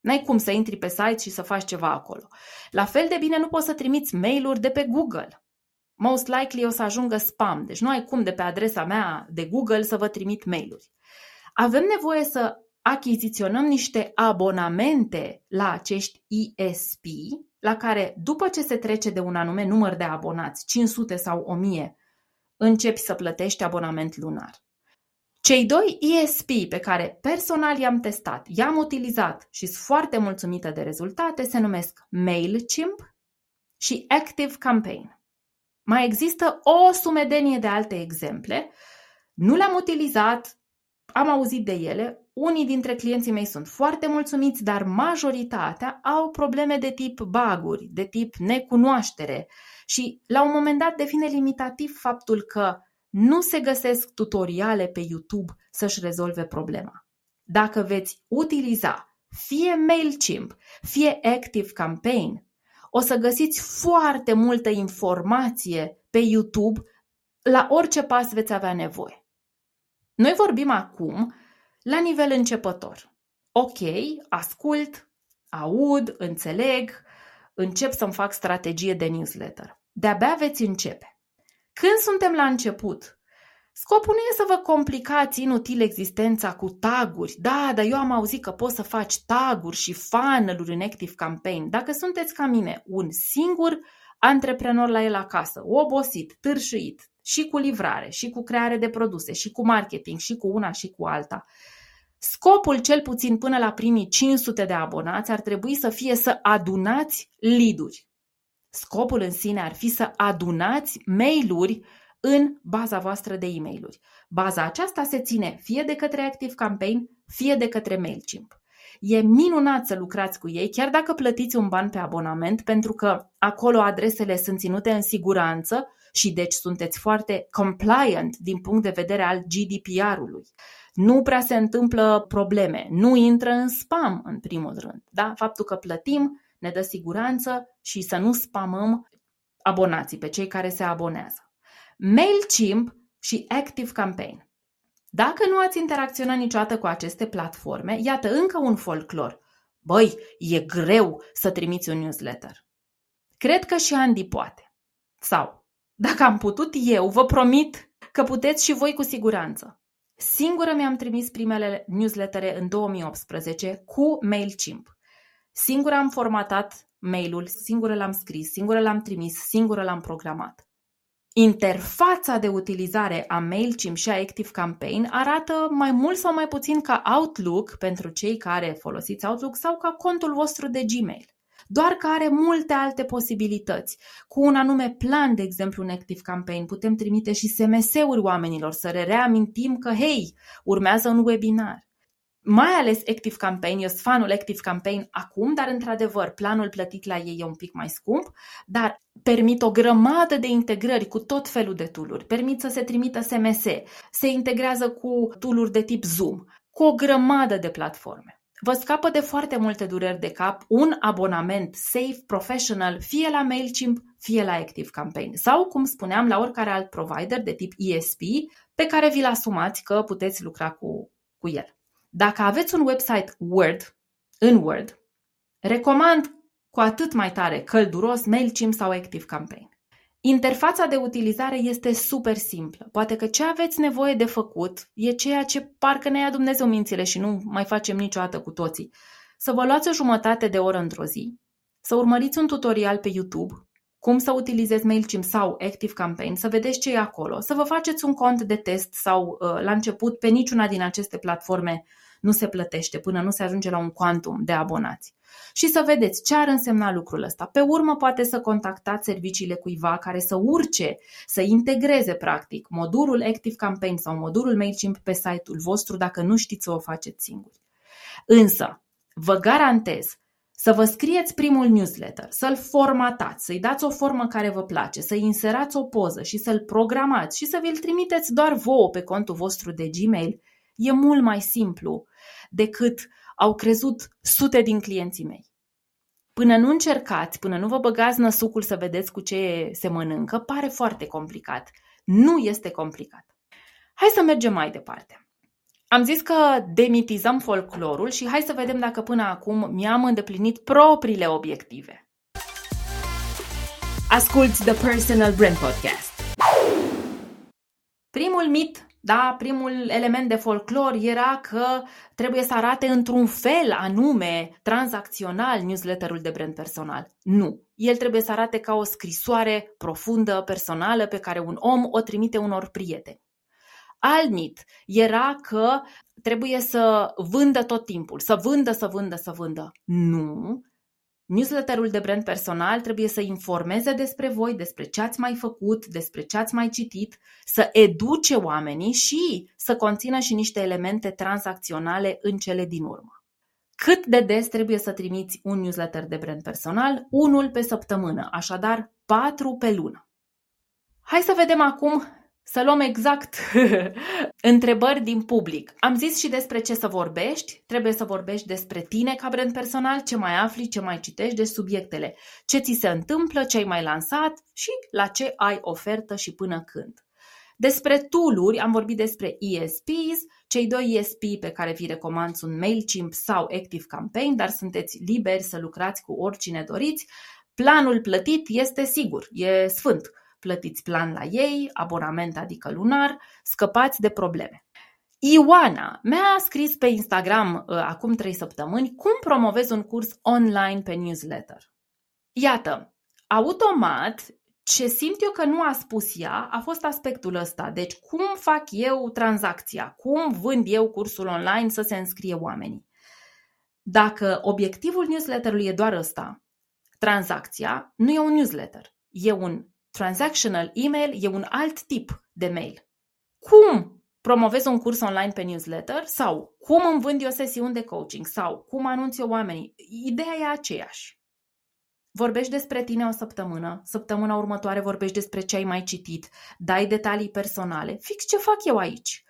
N-ai cum să intri pe site și să faci ceva acolo. La fel de bine nu poți să trimiți mail-uri de pe Google. Most likely o să ajungă spam, deci nu ai cum de pe adresa mea de Google să vă trimit mail-uri. Avem nevoie să achiziționăm niște abonamente la acești ESP, la care după ce se trece de un anume număr de abonați, 500 sau 1000, începi să plătești abonament lunar. Cei doi ESP pe care personal i-am testat, i-am utilizat și sunt foarte mulțumită de rezultate se numesc MailChimp și Active Campaign. Mai există o sumedenie de alte exemple. Nu le-am utilizat, am auzit de ele. Unii dintre clienții mei sunt foarte mulțumiți, dar majoritatea au probleme de tip baguri, de tip necunoaștere. Și la un moment dat devine limitativ faptul că nu se găsesc tutoriale pe YouTube să-și rezolve problema. Dacă veți utiliza fie MailChimp, fie Active Campaign, o să găsiți foarte multă informație pe YouTube la orice pas veți avea nevoie. Noi vorbim acum la nivel începător. Ok, ascult, aud, înțeleg, încep să-mi fac strategie de newsletter. De-abia veți începe. Când suntem la început, scopul nu e să vă complicați inutil existența cu taguri. Da, dar eu am auzit că poți să faci taguri și funnel-uri în Active Campaign. Dacă sunteți ca mine, un singur antreprenor la el acasă, obosit, târșuit, și cu livrare, și cu creare de produse, și cu marketing, și cu una și cu alta. Scopul, cel puțin până la primii 500 de abonați, ar trebui să fie să adunați lead-uri. Scopul în sine ar fi să adunați mail-uri în baza voastră de e-mail-uri. Baza aceasta se ține fie de către Active Campaign, fie de către MailChimp. E minunat să lucrați cu ei, chiar dacă plătiți un ban pe abonament, pentru că acolo adresele sunt ținute în siguranță și deci sunteți foarte compliant din punct de vedere al GDPR-ului. Nu prea se întâmplă probleme, nu intră în spam în primul rând. Da? Faptul că plătim ne dă siguranță și să nu spamăm abonații, pe cei care se abonează. MailChimp și ActiveCampaign. Dacă nu ați interacționat niciodată cu aceste platforme, iată încă un folclor. Băi, e greu să trimiți un newsletter. Cred că și Andy poate. Sau, dacă am putut eu, vă promit că puteți și voi cu siguranță. Singură mi-am trimis primele newslettere în 2018 cu MailChimp. Singură am formatat mailul, singură l-am scris, singură l-am trimis, singură l-am programat. Interfața de utilizare a MailChimp și a ActiveCampaign arată mai mult sau mai puțin ca Outlook pentru cei care folosiți Outlook sau ca contul vostru de Gmail. Doar că are multe alte posibilități. Cu un anume plan, de exemplu, în ActiveCampaign, putem trimite și SMS-uri oamenilor să le reamintim că, hei, urmează un webinar mai ales Active Campaign, eu sunt fanul Active Campaign acum, dar într-adevăr planul plătit la ei e un pic mai scump, dar permit o grămadă de integrări cu tot felul de tooluri, permit să se trimită SMS, se integrează cu tooluri de tip Zoom, cu o grămadă de platforme. Vă scapă de foarte multe dureri de cap un abonament safe, professional, fie la MailChimp, fie la Active Campaign sau, cum spuneam, la oricare alt provider de tip ESP pe care vi-l asumați că puteți lucra cu, cu el. Dacă aveți un website Word, în Word, recomand cu atât mai tare călduros MailChimp sau ActiveCampaign. Interfața de utilizare este super simplă. Poate că ce aveți nevoie de făcut e ceea ce parcă ne ia Dumnezeu mințile și nu mai facem niciodată cu toții. Să vă luați o jumătate de oră într-o zi, să urmăriți un tutorial pe YouTube, cum să utilizezi MailChimp sau ActiveCampaign, să vedeți ce e acolo, să vă faceți un cont de test sau uh, la început pe niciuna din aceste platforme nu se plătește până nu se ajunge la un quantum de abonați. Și să vedeți ce ar însemna lucrul ăsta. Pe urmă poate să contactați serviciile cuiva care să urce, să integreze practic modulul Active Campaign sau modulul MailChimp pe site-ul vostru dacă nu știți să o faceți singuri. Însă, vă garantez să vă scrieți primul newsletter, să-l formatați, să-i dați o formă care vă place, să inserați o poză și să-l programați și să vi-l trimiteți doar vouă pe contul vostru de Gmail, e mult mai simplu decât au crezut sute din clienții mei. Până nu încercați, până nu vă băgați năsucul să vedeți cu ce se mănâncă, pare foarte complicat. Nu este complicat. Hai să mergem mai departe. Am zis că demitizăm folclorul și hai să vedem dacă până acum mi-am îndeplinit propriile obiective. Asculți The Personal Brand Podcast. Primul mit da, primul element de folclor era că trebuie să arate într-un fel anume tranzacțional newsletterul de brand personal. Nu. El trebuie să arate ca o scrisoare profundă, personală, pe care un om o trimite unor prieteni. Alt mit era că trebuie să vândă tot timpul, să vândă, să vândă, să vândă. Nu, Newsletterul de brand personal trebuie să informeze despre voi, despre ce ați mai făcut, despre ce ați mai citit, să educe oamenii și să conțină și niște elemente tranzacționale în cele din urmă. Cât de des trebuie să trimiți un newsletter de brand personal? Unul pe săptămână, așadar patru pe lună. Hai să vedem acum să luăm exact întrebări din public. Am zis și despre ce să vorbești, trebuie să vorbești despre tine ca brand personal, ce mai afli, ce mai citești, de subiectele, ce ți se întâmplă, ce ai mai lansat și la ce ai ofertă și până când. Despre tooluri am vorbit despre ESPs, cei doi ESP pe care vi recomand sunt MailChimp sau ActiveCampaign, dar sunteți liberi să lucrați cu oricine doriți. Planul plătit este sigur, e sfânt plătiți plan la ei, abonament adică lunar, scăpați de probleme. Ioana mi-a scris pe Instagram uh, acum trei săptămâni cum promovez un curs online pe newsletter. Iată, automat, ce simt eu că nu a spus ea a fost aspectul ăsta. Deci cum fac eu tranzacția? Cum vând eu cursul online să se înscrie oamenii? Dacă obiectivul newsletterului e doar ăsta, tranzacția nu e un newsletter, e un Transactional email e un alt tip de mail. Cum promovez un curs online pe newsletter sau cum îmi vând eu sesiuni de coaching sau cum anunț eu oamenii. Ideea e aceeași. Vorbești despre tine o săptămână, săptămâna următoare vorbești despre ce ai mai citit, dai detalii personale, fix ce fac eu aici.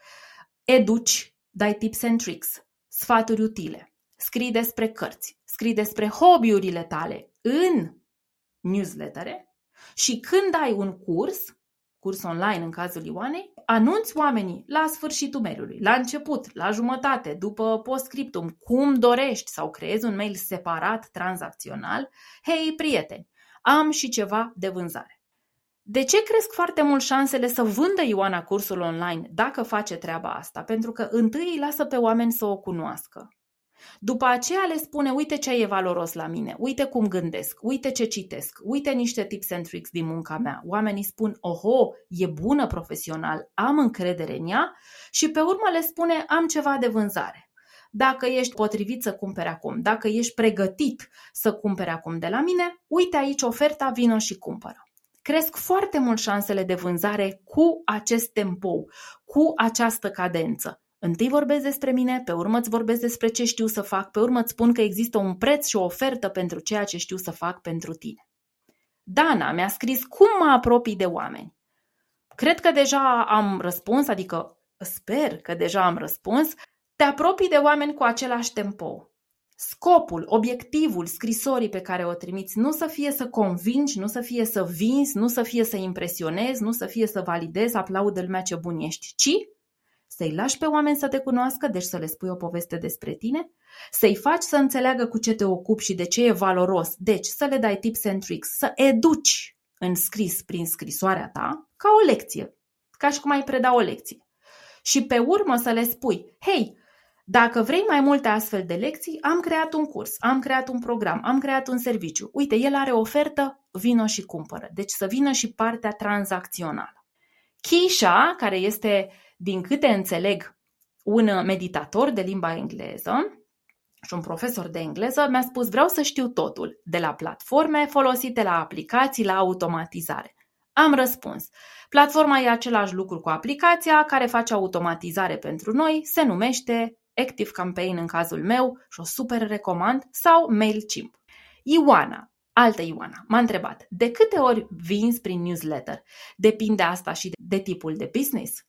Educi, dai tips and tricks, sfaturi utile, scrii despre cărți, scrii despre hobby-urile tale în newslettere Și când ai un curs, curs online în cazul Ioanei, anunți oamenii la sfârșitul mailului, la început, la jumătate, după postscriptum, cum dorești sau creezi un mail separat tranzacțional. Hei, prieteni, am și ceva de vânzare. De ce cresc foarte mult șansele să vândă Ioana cursul online dacă face treaba asta? Pentru că întâi îi lasă pe oameni să o cunoască. După aceea le spune, uite ce e valoros la mine, uite cum gândesc, uite ce citesc, uite niște tips and tricks din munca mea. Oamenii spun, oho, e bună profesional, am încredere în ea și pe urmă le spune, am ceva de vânzare. Dacă ești potrivit să cumperi acum, dacă ești pregătit să cumperi acum de la mine, uite aici oferta, vino și cumpără cresc foarte mult șansele de vânzare cu acest tempo, cu această cadență. Întâi vorbesc despre mine, pe urmă îți vorbesc despre ce știu să fac, pe urmă îți spun că există un preț și o ofertă pentru ceea ce știu să fac pentru tine. Dana mi-a scris cum mă apropii de oameni. Cred că deja am răspuns, adică sper că deja am răspuns. Te apropii de oameni cu același tempo. Scopul, obiectivul scrisorii pe care o trimiți nu să fie să convingi, nu să fie să vinzi, nu să fie să impresionezi, nu să fie să validezi, aplaudă lumea ce bun ești, ci să-i lași pe oameni să te cunoască, deci să le spui o poveste despre tine, să-i faci să înțeleagă cu ce te ocupi și de ce e valoros, deci să le dai tips and tricks, să educi în scris prin scrisoarea ta, ca o lecție, ca și cum ai preda o lecție. Și pe urmă să le spui, hei, dacă vrei mai multe astfel de lecții, am creat un curs, am creat un program, am creat un serviciu. Uite, el are ofertă, vino și cumpără. Deci să vină și partea tranzacțională. Kisha, care este din câte înțeleg, un meditator de limba engleză și un profesor de engleză mi-a spus vreau să știu totul, de la platforme folosite la aplicații la automatizare. Am răspuns. Platforma e același lucru cu aplicația care face automatizare pentru noi, se numește Active Campaign în cazul meu și o super recomand, sau MailChimp. Ioana, altă Ioana, m-a întrebat, de câte ori vinzi prin newsletter? Depinde asta și de tipul de business?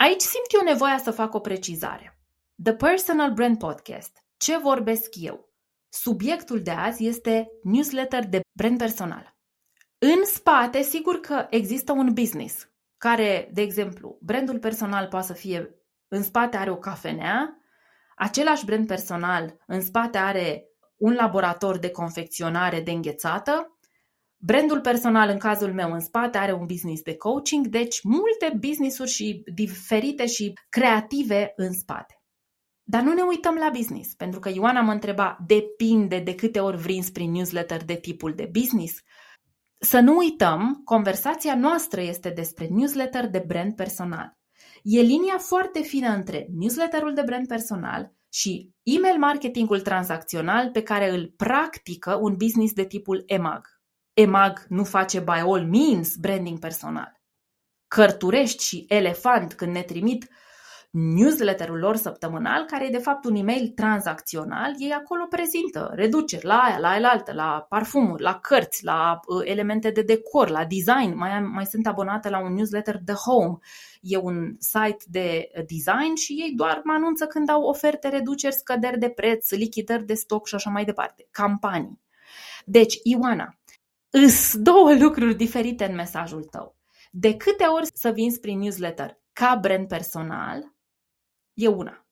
Aici simt eu nevoia să fac o precizare. The Personal Brand Podcast. Ce vorbesc eu? Subiectul de azi este newsletter de brand personal. În spate, sigur că există un business care, de exemplu, brandul personal poate să fie în spate are o cafenea, același brand personal în spate are un laborator de confecționare de înghețată, Brandul personal, în cazul meu, în spate are un business de coaching, deci multe business-uri și diferite și creative în spate. Dar nu ne uităm la business, pentru că Ioana mă întreba, depinde de câte ori vrinzi prin newsletter de tipul de business. Să nu uităm, conversația noastră este despre newsletter de brand personal. E linia foarte fină între newsletterul de brand personal și email marketingul tranzacțional pe care îl practică un business de tipul EMAG. EMAG nu face by all means branding personal. Cărturești și Elefant când ne trimit newsletterul lor săptămânal, care e de fapt un e-mail tranzacțional, ei acolo prezintă reduceri la aia, la aia altă, la parfumuri, la cărți, la uh, elemente de decor, la design. Mai, am, mai sunt abonată la un newsletter The Home. E un site de design și ei doar mă anunță când au oferte, reduceri, scăderi de preț, lichidări de stoc și așa mai departe. Campanii. Deci, Ioana, Îs două lucruri diferite în mesajul tău. De câte ori să vinzi prin newsletter ca brand personal, e una.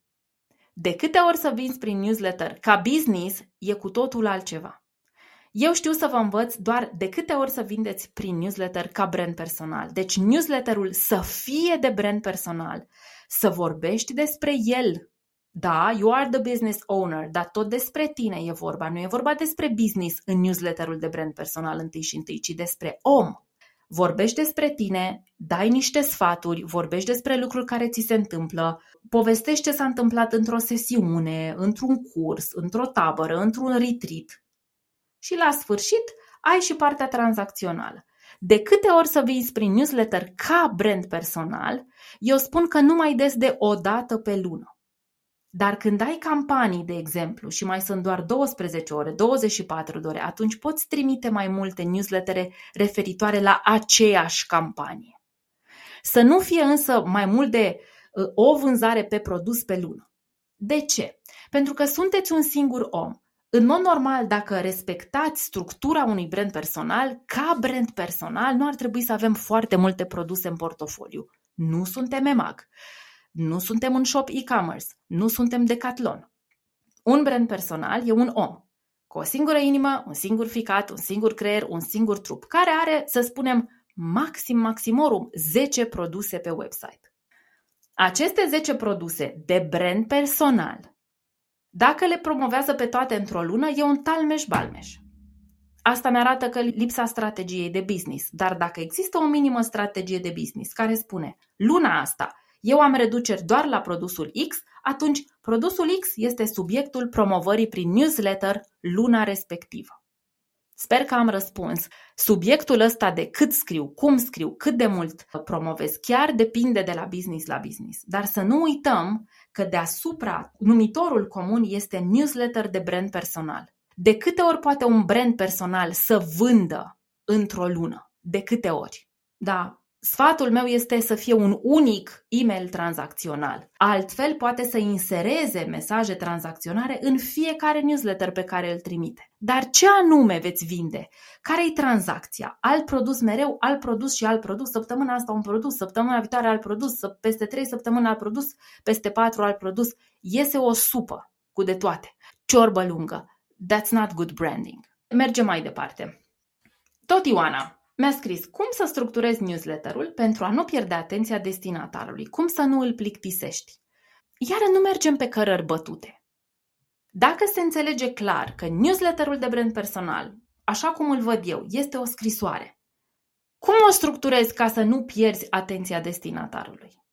De câte ori să vinzi prin newsletter ca business, e cu totul altceva. Eu știu să vă învăț doar de câte ori să vindeți prin newsletter ca brand personal. Deci newsletterul să fie de brand personal, să vorbești despre el da, you are the business owner, dar tot despre tine e vorba. Nu e vorba despre business în newsletterul de brand personal întâi și întâi, ci despre om. Vorbești despre tine, dai niște sfaturi, vorbești despre lucruri care ți se întâmplă, povestești ce s-a întâmplat într-o sesiune, într-un curs, într-o tabără, într-un retreat. Și la sfârșit ai și partea tranzacțională. De câte ori să vinzi prin newsletter ca brand personal, eu spun că nu mai des de o dată pe lună. Dar când ai campanii, de exemplu, și mai sunt doar 12 ore, 24 de ore, atunci poți trimite mai multe newslettere referitoare la aceeași campanie. Să nu fie însă mai mult de uh, o vânzare pe produs pe lună. De ce? Pentru că sunteți un singur om. În mod normal, dacă respectați structura unui brand personal, ca brand personal, nu ar trebui să avem foarte multe produse în portofoliu. Nu suntem EMAG, nu suntem un shop e-commerce, nu suntem Decathlon. Un brand personal e un om cu o singură inimă, un singur ficat, un singur creier, un singur trup, care are, să spunem, maxim maximorum 10 produse pe website. Aceste 10 produse de brand personal, dacă le promovează pe toate într-o lună, e un talmeș-balmeș. Asta mi arată că lipsa strategiei de business. Dar dacă există o minimă strategie de business care spune luna asta eu am reduceri doar la produsul X, atunci produsul X este subiectul promovării prin newsletter luna respectivă. Sper că am răspuns. Subiectul ăsta de cât scriu, cum scriu, cât de mult promovez, chiar depinde de la business la business. Dar să nu uităm că deasupra numitorul comun este newsletter de brand personal. De câte ori poate un brand personal să vândă într-o lună? De câte ori? Da, Sfatul meu este să fie un unic e-mail tranzacțional. Altfel, poate să insereze mesaje tranzacționare în fiecare newsletter pe care îl trimite. Dar ce anume veți vinde? Care-i tranzacția? Alt produs mereu, alt produs și alt produs, săptămâna asta un produs, săptămâna viitoare alt produs, peste trei săptămâni alt produs, peste patru alt produs. Iese o supă cu de toate. Ciorbă lungă. That's not good branding. Mergem mai departe. Tot Ioana, mi-a scris cum să structurezi newsletterul pentru a nu pierde atenția destinatarului, cum să nu îl plictisești. Iar nu mergem pe cărări bătute. Dacă se înțelege clar că newsletterul de brand personal, așa cum îl văd eu, este o scrisoare, cum o structurezi ca să nu pierzi atenția destinatarului?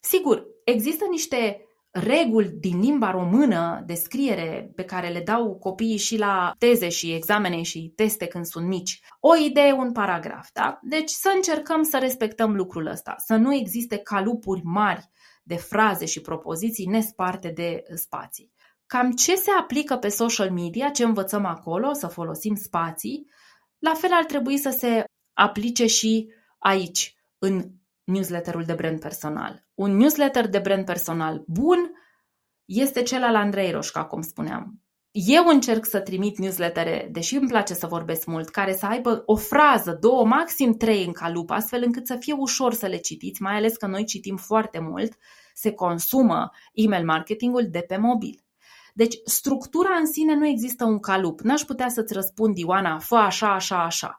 Sigur, există niște reguli din limba română de scriere pe care le dau copiii și la teze și examene și teste când sunt mici. O idee, un paragraf, da? Deci să încercăm să respectăm lucrul ăsta, să nu existe calupuri mari de fraze și propoziții nesparte de spații. Cam ce se aplică pe social media, ce învățăm acolo, să folosim spații, la fel ar trebui să se aplice și aici, în newsletterul de brand personal. Un newsletter de brand personal bun este cel al Andrei Roșca, cum spuneam. Eu încerc să trimit newslettere, deși îmi place să vorbesc mult, care să aibă o frază, două, maxim trei în calup, astfel încât să fie ușor să le citiți, mai ales că noi citim foarte mult, se consumă email marketingul de pe mobil. Deci, structura în sine nu există un calup. N-aș putea să-ți răspund, Ioana, fă așa, așa, așa.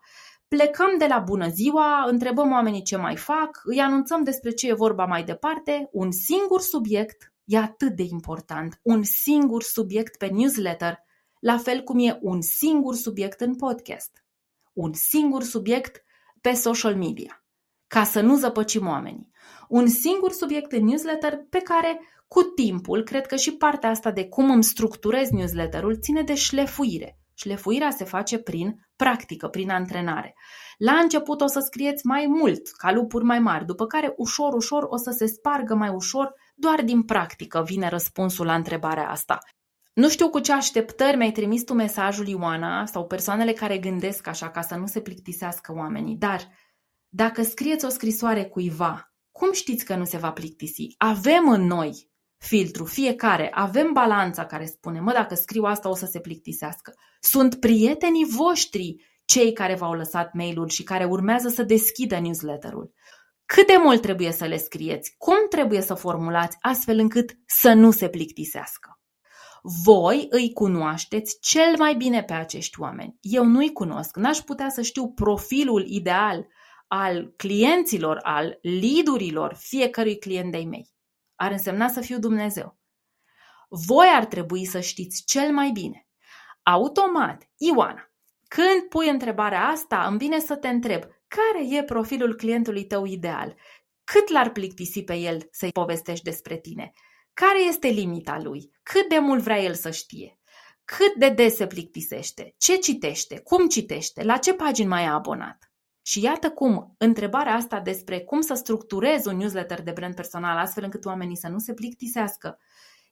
Plecăm de la bună ziua, întrebăm oamenii ce mai fac, îi anunțăm despre ce e vorba mai departe, un singur subiect e atât de important, un singur subiect pe newsletter, la fel cum e un singur subiect în podcast, un singur subiect pe social media, ca să nu zăpăcim oamenii. Un singur subiect în newsletter pe care, cu timpul, cred că și partea asta de cum îmi structurez newsletterul ține de șlefuire. Șlefuirea se face prin practică, prin antrenare. La început o să scrieți mai mult, ca lupuri mai mari, după care ușor, ușor o să se spargă mai ușor, doar din practică vine răspunsul la întrebarea asta. Nu știu cu ce așteptări mi-ai trimis tu mesajul, Ioana, sau persoanele care gândesc așa ca să nu se plictisească oamenii, dar dacă scrieți o scrisoare cuiva, cum știți că nu se va plictisi? Avem în noi filtru, fiecare, avem balanța care spune, mă, dacă scriu asta o să se plictisească. Sunt prietenii voștri cei care v-au lăsat mail-ul și care urmează să deschidă newsletterul. Cât de mult trebuie să le scrieți? Cum trebuie să formulați astfel încât să nu se plictisească? Voi îi cunoașteți cel mai bine pe acești oameni. Eu nu-i cunosc, n-aș putea să știu profilul ideal al clienților, al lidurilor fiecărui client de mei. Ar însemna să fiu Dumnezeu. Voi ar trebui să știți cel mai bine. Automat, Ioana, când pui întrebarea asta, îmi vine să te întreb, care e profilul clientului tău ideal? Cât l-ar plictisi pe el să-i povestești despre tine? Care este limita lui? Cât de mult vrea el să știe? Cât de des se plictisește? Ce citește? Cum citește? La ce pagini mai e abonat? Și iată cum întrebarea asta despre cum să structurez un newsletter de brand personal astfel încât oamenii să nu se plictisească,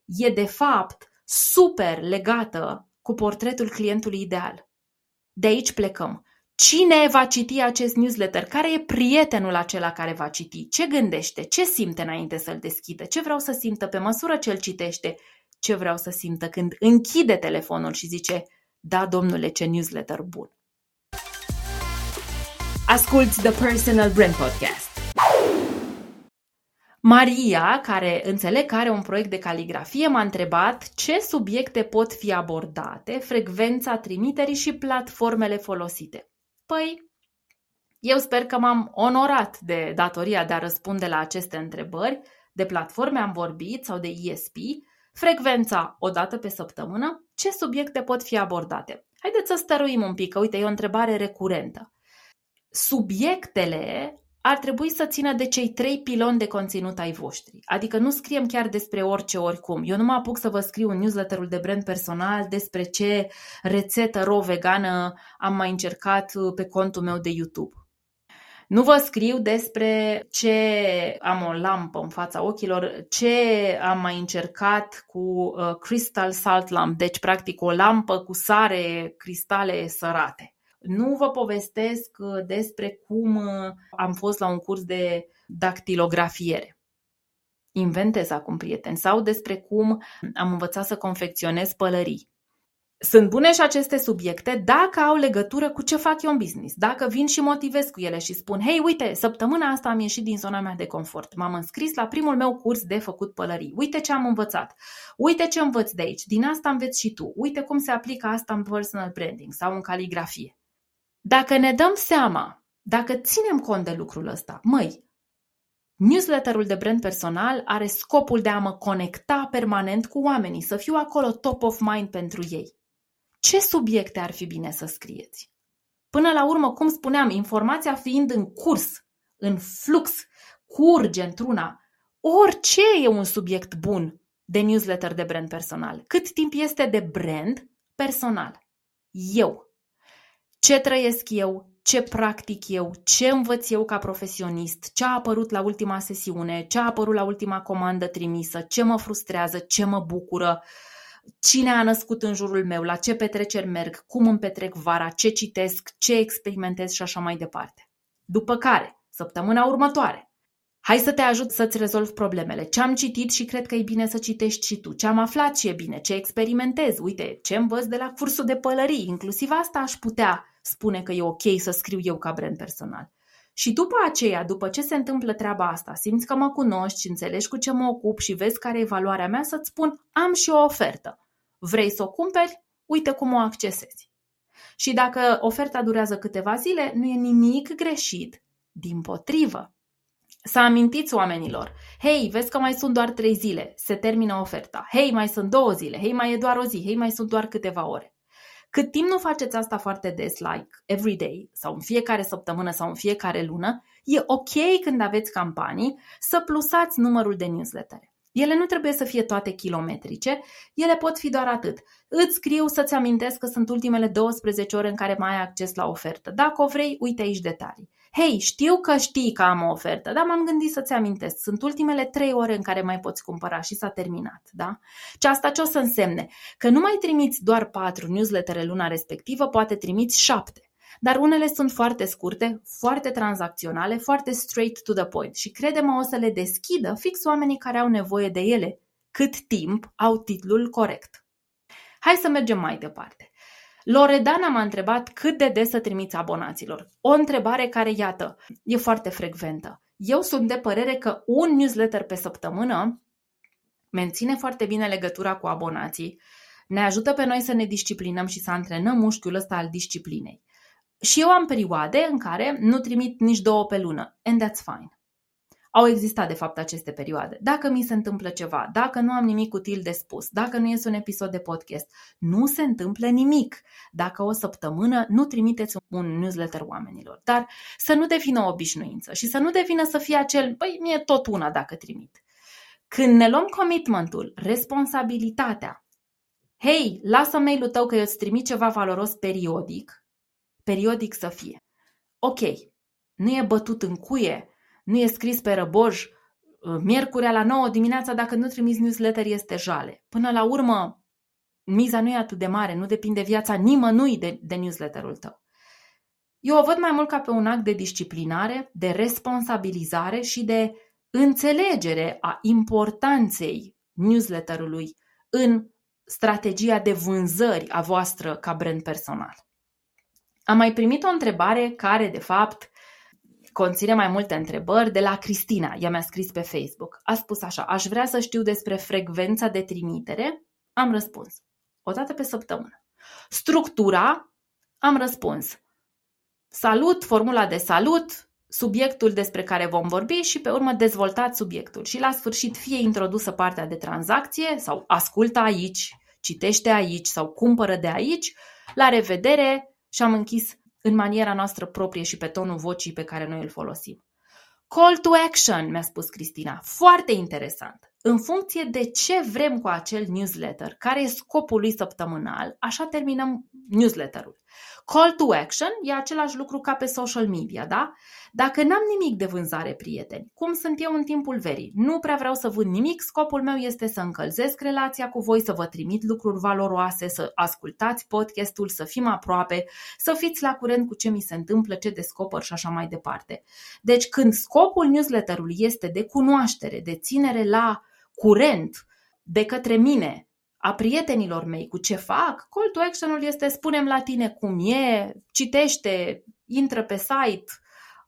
e de fapt super legată cu portretul clientului ideal. De aici plecăm. Cine va citi acest newsletter? Care e prietenul acela care va citi? Ce gândește? Ce simte înainte să-l deschidă? Ce vreau să simtă pe măsură ce îl citește? ce vreau să simtă când închide telefonul și zice da, domnule, ce newsletter bun. Asculți The Personal Brand Podcast. Maria, care înțeleg că are un proiect de caligrafie, m-a întrebat ce subiecte pot fi abordate, frecvența trimiterii și platformele folosite. Păi, eu sper că m-am onorat de datoria de a răspunde la aceste întrebări. De platforme am vorbit sau de ESP, frecvența o dată pe săptămână, ce subiecte pot fi abordate. Haideți să stăruim un pic, că uite, e o întrebare recurentă. Subiectele ar trebui să țină de cei trei piloni de conținut ai voștri. Adică nu scriem chiar despre orice oricum. Eu nu mă apuc să vă scriu un newsletterul de brand personal despre ce rețetă ro vegană am mai încercat pe contul meu de YouTube. Nu vă scriu despre ce am o lampă în fața ochilor, ce am mai încercat cu uh, Crystal Salt Lamp, deci practic o lampă cu sare, cristale sărate. Nu vă povestesc uh, despre cum uh, am fost la un curs de dactilografiere. Inventez acum, prieteni, sau despre cum am învățat să confecționez pălării. Sunt bune și aceste subiecte dacă au legătură cu ce fac eu în business. Dacă vin și motivez cu ele și spun, hei, uite, săptămâna asta am ieșit din zona mea de confort. M-am înscris la primul meu curs de făcut pălării. Uite ce am învățat. Uite ce învăț de aici. Din asta înveți și tu. Uite cum se aplică asta în personal branding sau în caligrafie. Dacă ne dăm seama, dacă ținem cont de lucrul ăsta, măi, newsletterul de brand personal are scopul de a mă conecta permanent cu oamenii, să fiu acolo top of mind pentru ei. Ce subiecte ar fi bine să scrieți? Până la urmă, cum spuneam, informația fiind în curs, în flux, curge într-una, orice e un subiect bun de newsletter de brand personal, cât timp este de brand personal. Eu, ce trăiesc eu, ce practic eu, ce învăț eu ca profesionist, ce a apărut la ultima sesiune, ce a apărut la ultima comandă trimisă, ce mă frustrează, ce mă bucură, cine a născut în jurul meu, la ce petreceri merg, cum îmi petrec vara, ce citesc, ce experimentez? Și așa mai departe. După care, săptămâna următoare, Hai să te ajut să-ți rezolvi problemele. Ce am citit și cred că e bine să citești și tu. Ce am aflat și e bine. Ce experimentez. Uite, ce învăț de la cursul de pălării. Inclusiv asta aș putea spune că e ok să scriu eu ca brand personal. Și după aceea, după ce se întâmplă treaba asta, simți că mă cunoști, înțelegi cu ce mă ocup și vezi care e valoarea mea, să-ți spun, am și o ofertă. Vrei să o cumperi? Uite cum o accesezi. Și dacă oferta durează câteva zile, nu e nimic greșit. Din potrivă, să amintiți oamenilor, hei, vezi că mai sunt doar trei zile, se termină oferta. Hei, mai sunt două zile, hei, mai e doar o zi, hei, mai sunt doar câteva ore. Cât timp nu faceți asta foarte des, like every day, sau în fiecare săptămână sau în fiecare lună, e ok când aveți campanii să plusați numărul de newslettere. Ele nu trebuie să fie toate kilometrice, ele pot fi doar atât. Îți scriu să-ți amintesc că sunt ultimele 12 ore în care mai ai acces la ofertă. Dacă o vrei, uite aici detalii. Hei, știu că știi că am o ofertă, dar m-am gândit să-ți amintesc. Sunt ultimele 3 ore în care mai poți cumpăra și s-a terminat, da? Ce asta ce o să însemne? Că nu mai trimiți doar 4 newslettere luna respectivă, poate trimiți 7 dar unele sunt foarte scurte, foarte tranzacționale, foarte straight to the point și credem o să le deschidă fix oamenii care au nevoie de ele, cât timp au titlul corect. Hai să mergem mai departe. Loredana m-a întrebat cât de des să trimiți abonaților. O întrebare care, iată, e foarte frecventă. Eu sunt de părere că un newsletter pe săptămână menține foarte bine legătura cu abonații, ne ajută pe noi să ne disciplinăm și să antrenăm mușchiul ăsta al disciplinei. Și eu am perioade în care nu trimit nici două pe lună, and that's fine. Au existat, de fapt, aceste perioade. Dacă mi se întâmplă ceva, dacă nu am nimic util de spus, dacă nu iese un episod de podcast, nu se întâmplă nimic. Dacă o săptămână nu trimiteți un newsletter oamenilor. Dar să nu devină o obișnuință și să nu devină să fie acel, băi, mie tot una dacă trimit. Când ne luăm commitmentul, responsabilitatea, hei, lasă mail-ul tău că eu îți trimit ceva valoros periodic, periodic să fie. Ok, nu e bătut în cuie, nu e scris pe răboj, uh, miercurea la 9 dimineața, dacă nu trimiți newsletter este jale. Până la urmă, miza nu e atât de mare, nu depinde viața nimănui de, de newsletterul tău. Eu o văd mai mult ca pe un act de disciplinare, de responsabilizare și de înțelegere a importanței newsletterului în strategia de vânzări a voastră ca brand personal. Am mai primit o întrebare care, de fapt, conține mai multe întrebări de la Cristina. Ea mi-a scris pe Facebook. A spus așa, aș vrea să știu despre frecvența de trimitere. Am răspuns. O dată pe săptămână. Structura, am răspuns. Salut, formula de salut, subiectul despre care vom vorbi și pe urmă dezvoltați subiectul. Și la sfârșit fie introdusă partea de tranzacție sau ascultă aici, citește aici sau cumpără de aici. La revedere și am închis în maniera noastră proprie și pe tonul vocii pe care noi îl folosim. Call to action, mi-a spus Cristina. Foarte interesant. În funcție de ce vrem cu acel newsletter, care e scopul lui săptămânal, așa terminăm newsletterul. Call to action e același lucru ca pe social media, da? Dacă n-am nimic de vânzare, prieteni, cum sunt eu în timpul verii, nu prea vreau să vând nimic, scopul meu este să încălzesc relația cu voi, să vă trimit lucruri valoroase, să ascultați podcastul, să fim aproape, să fiți la curent cu ce mi se întâmplă, ce descoper și așa mai departe. Deci când scopul newsletterului este de cunoaștere, de ținere la curent de către mine, a prietenilor mei cu ce fac, call to action-ul este spunem la tine cum e, citește, intră pe site,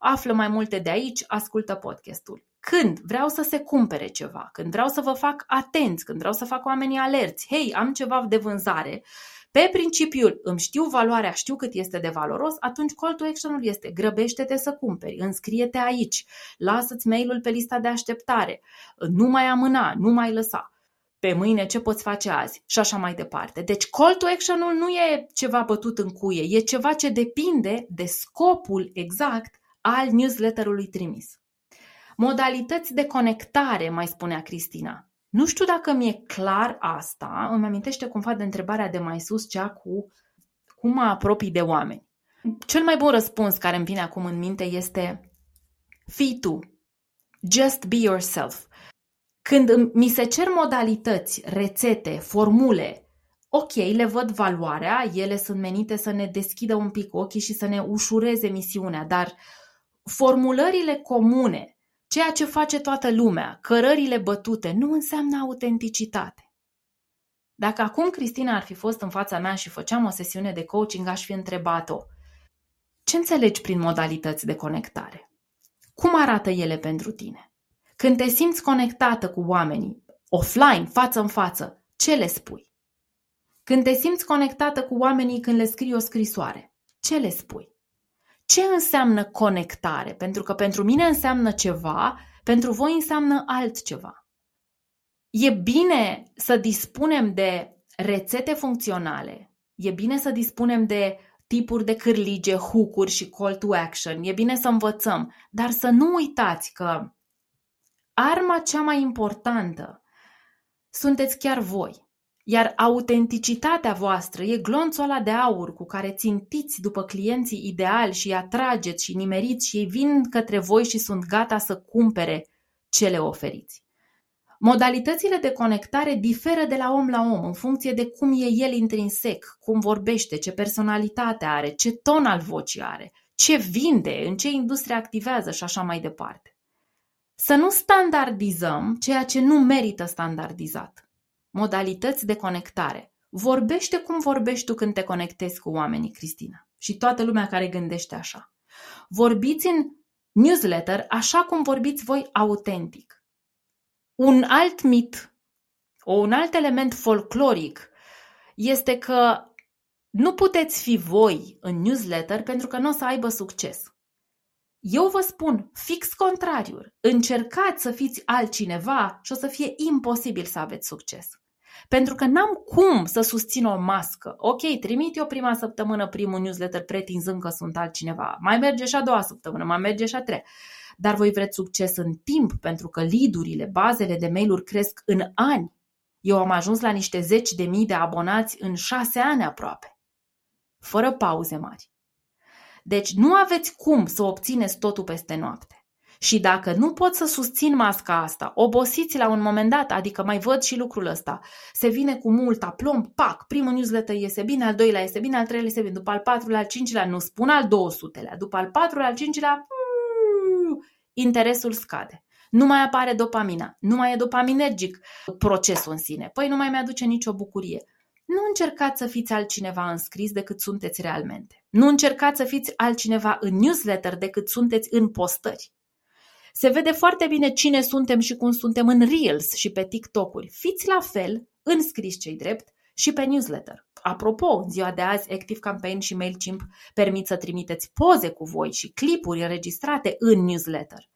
află mai multe de aici, ascultă podcastul. Când vreau să se cumpere ceva, când vreau să vă fac atenți, când vreau să fac oamenii alerți, hei, am ceva de vânzare, pe principiul îmi știu valoarea, știu cât este de valoros, atunci call to action-ul este grăbește-te să cumperi, înscrie-te aici, lasă-ți mail-ul pe lista de așteptare, nu mai amâna, nu mai lăsa pe mâine ce poți face azi și așa mai departe. Deci call to action-ul nu e ceva bătut în cuie, e ceva ce depinde de scopul exact al newsletterului trimis. Modalități de conectare, mai spunea Cristina. Nu știu dacă mi-e clar asta, îmi amintește cumva de întrebarea de mai sus, cea cu cum mă apropii de oameni. Cel mai bun răspuns care îmi vine acum în minte este fii tu. Just be yourself. Când mi se cer modalități, rețete, formule, ok, le văd valoarea, ele sunt menite să ne deschidă un pic ochii și să ne ușureze misiunea, dar formulările comune, ceea ce face toată lumea, cărările bătute, nu înseamnă autenticitate. Dacă acum Cristina ar fi fost în fața mea și făceam o sesiune de coaching, aș fi întrebat-o ce înțelegi prin modalități de conectare? Cum arată ele pentru tine? Când te simți conectată cu oamenii, offline, față în față, ce le spui? Când te simți conectată cu oamenii când le scrii o scrisoare, ce le spui? Ce înseamnă conectare? Pentru că pentru mine înseamnă ceva, pentru voi înseamnă altceva. E bine să dispunem de rețete funcționale, e bine să dispunem de tipuri de cârlige, hook și call to action, e bine să învățăm, dar să nu uitați că arma cea mai importantă sunteți chiar voi. Iar autenticitatea voastră e glonțul ăla de aur cu care țintiți după clienții ideali și îi atrageți și nimeriți și ei vin către voi și sunt gata să cumpere ce le oferiți. Modalitățile de conectare diferă de la om la om în funcție de cum e el intrinsec, cum vorbește, ce personalitate are, ce ton al vocii are, ce vinde, în ce industrie activează și așa mai departe. Să nu standardizăm ceea ce nu merită standardizat. Modalități de conectare. Vorbește cum vorbești tu când te conectezi cu oamenii, Cristina. Și toată lumea care gândește așa. Vorbiți în newsletter așa cum vorbiți voi autentic. Un alt mit, un alt element folcloric este că nu puteți fi voi în newsletter pentru că nu o să aibă succes. Eu vă spun fix contrariul. Încercați să fiți altcineva și o să fie imposibil să aveți succes. Pentru că n-am cum să susțin o mască. Ok, trimit eu prima săptămână primul newsletter pretinzând că sunt altcineva. Mai merge și a doua săptămână, mai merge și a treia. Dar voi vreți succes în timp, pentru că lidurile, bazele de mail-uri cresc în ani. Eu am ajuns la niște zeci de mii de abonați în șase ani aproape. Fără pauze mari. Deci nu aveți cum să obțineți totul peste noapte. Și dacă nu pot să susțin masca asta, obosiți la un moment dat, adică mai văd și lucrul ăsta, se vine cu mult aplomb, pac, primul newsletter iese bine, al doilea iese bine, al treilea iese bine, după al patrulea, al cincilea, nu spun al 200-lea, după al patrulea, al cincilea, mm, interesul scade. nu mai apare dopamina, nu mai e dopaminergic procesul în sine, păi nu mai mi-aduce nicio bucurie. Nu încercați să fiți altcineva înscris decât sunteți realmente. Nu încercați să fiți altcineva în newsletter decât sunteți în postări. Se vede foarte bine cine suntem și cum suntem în Reels și pe TikTok-uri. Fiți la fel, înscris cei drept, și pe newsletter. Apropo, în ziua de azi, Active Campaign și MailChimp permit să trimiteți poze cu voi și clipuri înregistrate în newsletter.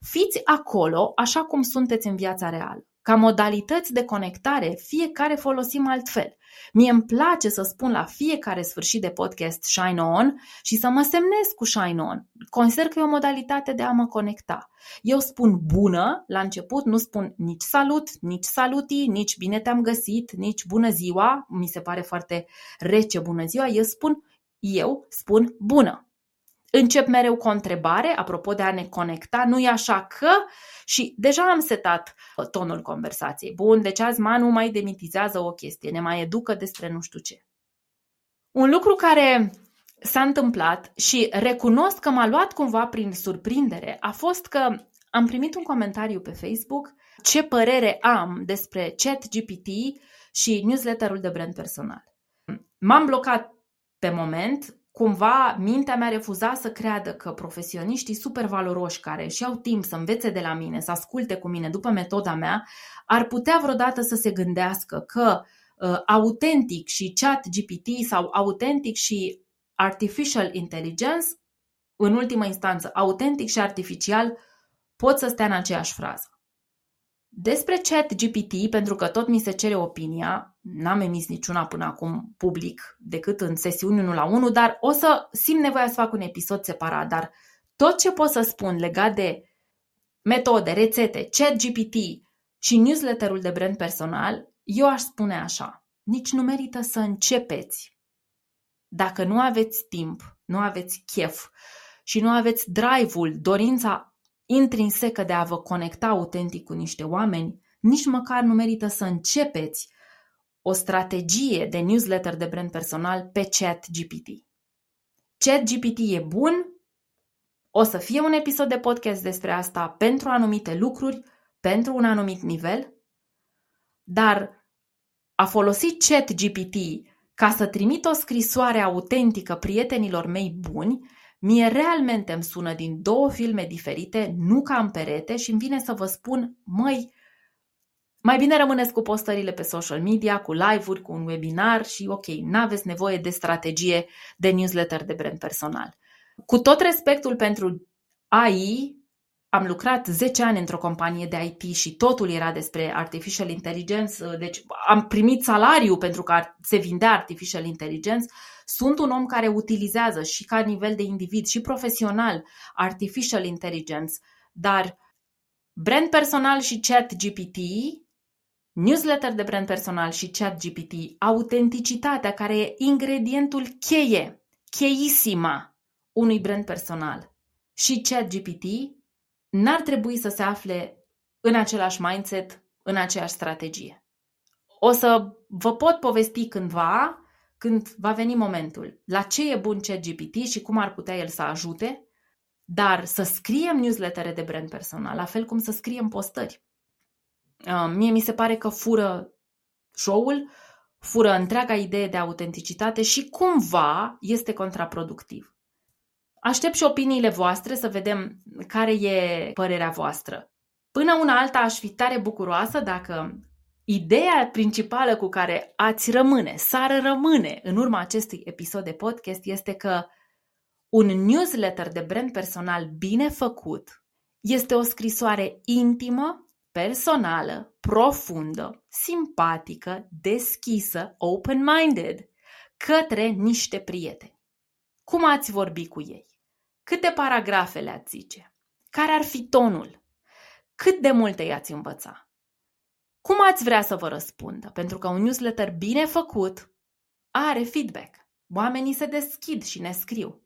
Fiți acolo așa cum sunteți în viața reală. Ca modalități de conectare, fiecare folosim altfel. Mie îmi place să spun la fiecare sfârșit de podcast Shine On și să mă semnez cu Shine On. Consider că e o modalitate de a mă conecta. Eu spun bună la început, nu spun nici salut, nici saluti, nici bine te-am găsit, nici bună ziua, mi se pare foarte rece bună ziua, eu spun eu spun bună. Încep mereu cu o întrebare, apropo de a ne conecta, nu e așa că și deja am setat tonul conversației. Bun, deci azi Manu mai demitizează o chestie, ne mai educă despre nu știu ce. Un lucru care s-a întâmplat și recunosc că m-a luat cumva prin surprindere a fost că am primit un comentariu pe Facebook ce părere am despre ChatGPT și newsletterul de brand personal. M-am blocat pe moment, cumva mintea mea refuza să creadă că profesioniștii super valoroși care și au timp să învețe de la mine, să asculte cu mine după metoda mea, ar putea vreodată să se gândească că uh, autentic și chat GPT sau autentic și artificial intelligence, în ultimă instanță, autentic și artificial, pot să stea în aceeași frază. Despre chat GPT, pentru că tot mi se cere opinia, n-am emis niciuna până acum public, decât în sesiuni 1 la 1, dar o să simt nevoia să fac un episod separat, dar tot ce pot să spun legat de metode, rețete, chat GPT și newsletterul de brand personal, eu aș spune așa, nici nu merită să începeți. Dacă nu aveți timp, nu aveți chef și nu aveți drive-ul, dorința intrinsecă de a vă conecta autentic cu niște oameni, nici măcar nu merită să începeți o strategie de newsletter de brand personal pe ChatGPT. ChatGPT e bun, o să fie un episod de podcast despre asta pentru anumite lucruri, pentru un anumit nivel, dar a folosi ChatGPT ca să trimit o scrisoare autentică prietenilor mei buni Mie realmente îmi sună din două filme diferite, nu ca în perete și îmi vine să vă spun, măi, mai bine rămâneți cu postările pe social media, cu live-uri, cu un webinar și ok, n-aveți nevoie de strategie de newsletter de brand personal. Cu tot respectul pentru AI, am lucrat 10 ani într-o companie de IT și totul era despre artificial intelligence, deci am primit salariu pentru că se vindea artificial intelligence, sunt un om care utilizează și ca nivel de individ și profesional artificial intelligence, dar brand personal și chat GPT, newsletter de brand personal și chat GPT, autenticitatea care e ingredientul cheie, cheisima unui brand personal și chat GPT n-ar trebui să se afle în același mindset, în aceeași strategie. O să vă pot povesti cândva când va veni momentul, la ce e bun ChatGPT și cum ar putea el să ajute, dar să scriem newslettere de brand personal, la fel cum să scriem postări. Uh, mie mi se pare că fură show-ul, fură întreaga idee de autenticitate și cumva este contraproductiv. Aștept și opiniile voastre să vedem care e părerea voastră. Până una alta aș fi tare bucuroasă dacă Ideea principală cu care ați rămâne, s-ar rămâne în urma acestui episod de podcast este că un newsletter de brand personal bine făcut este o scrisoare intimă, personală, profundă, simpatică, deschisă, open-minded, către niște prieteni. Cum ați vorbi cu ei? Câte paragrafe le-ați zice? Care ar fi tonul? Cât de multe i-ați învăța? Cum ați vrea să vă răspundă? Pentru că un newsletter bine făcut are feedback. Oamenii se deschid și ne scriu.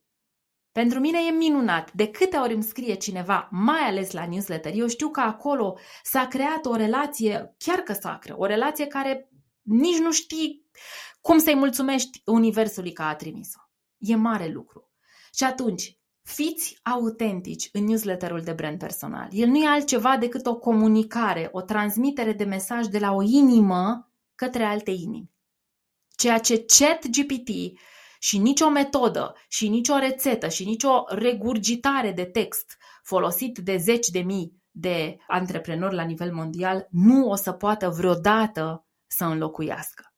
Pentru mine e minunat. De câte ori îmi scrie cineva, mai ales la newsletter, eu știu că acolo s-a creat o relație chiar că sacră, o relație care nici nu știi cum să-i mulțumești universului că a trimis-o. E mare lucru. Și atunci, Fiți autentici în newsletterul de brand personal. El nu e altceva decât o comunicare, o transmitere de mesaj de la o inimă către alte inimi. Ceea ce chat GPT și nicio metodă și nicio rețetă și nicio regurgitare de text folosit de zeci de mii de antreprenori la nivel mondial nu o să poată vreodată să înlocuiască.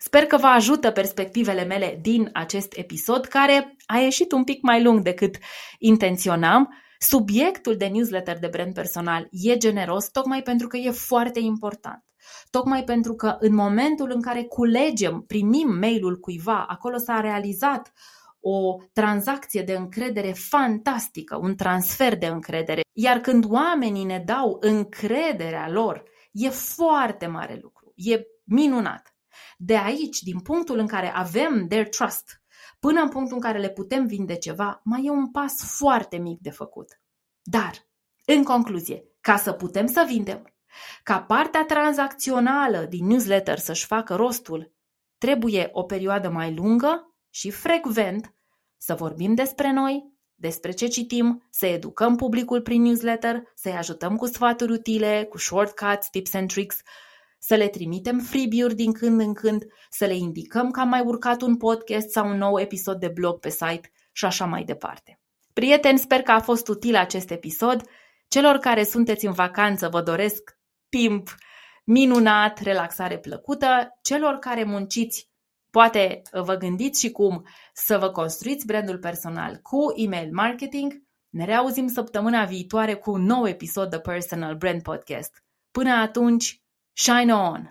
Sper că vă ajută perspectivele mele din acest episod, care a ieșit un pic mai lung decât intenționam. Subiectul de newsletter de brand personal e generos tocmai pentru că e foarte important. Tocmai pentru că în momentul în care culegem, primim mailul cuiva, acolo s-a realizat o tranzacție de încredere fantastică, un transfer de încredere. Iar când oamenii ne dau încrederea lor, e foarte mare lucru, e minunat. De aici, din punctul în care avem their trust, până în punctul în care le putem vinde ceva, mai e un pas foarte mic de făcut. Dar, în concluzie, ca să putem să vindem, ca partea tranzacțională din newsletter să-și facă rostul, trebuie o perioadă mai lungă și frecvent să vorbim despre noi, despre ce citim, să educăm publicul prin newsletter, să-i ajutăm cu sfaturi utile, cu shortcuts, tips and tricks, să le trimitem freebie-uri din când în când, să le indicăm că am mai urcat un podcast sau un nou episod de blog pe site și așa mai departe. Prieteni, sper că a fost util acest episod. Celor care sunteți în vacanță vă doresc timp minunat, relaxare plăcută. Celor care munciți, poate vă gândiți și cum să vă construiți brandul personal cu email marketing. Ne reauzim săptămâna viitoare cu un nou episod de Personal Brand Podcast. Până atunci, shine on!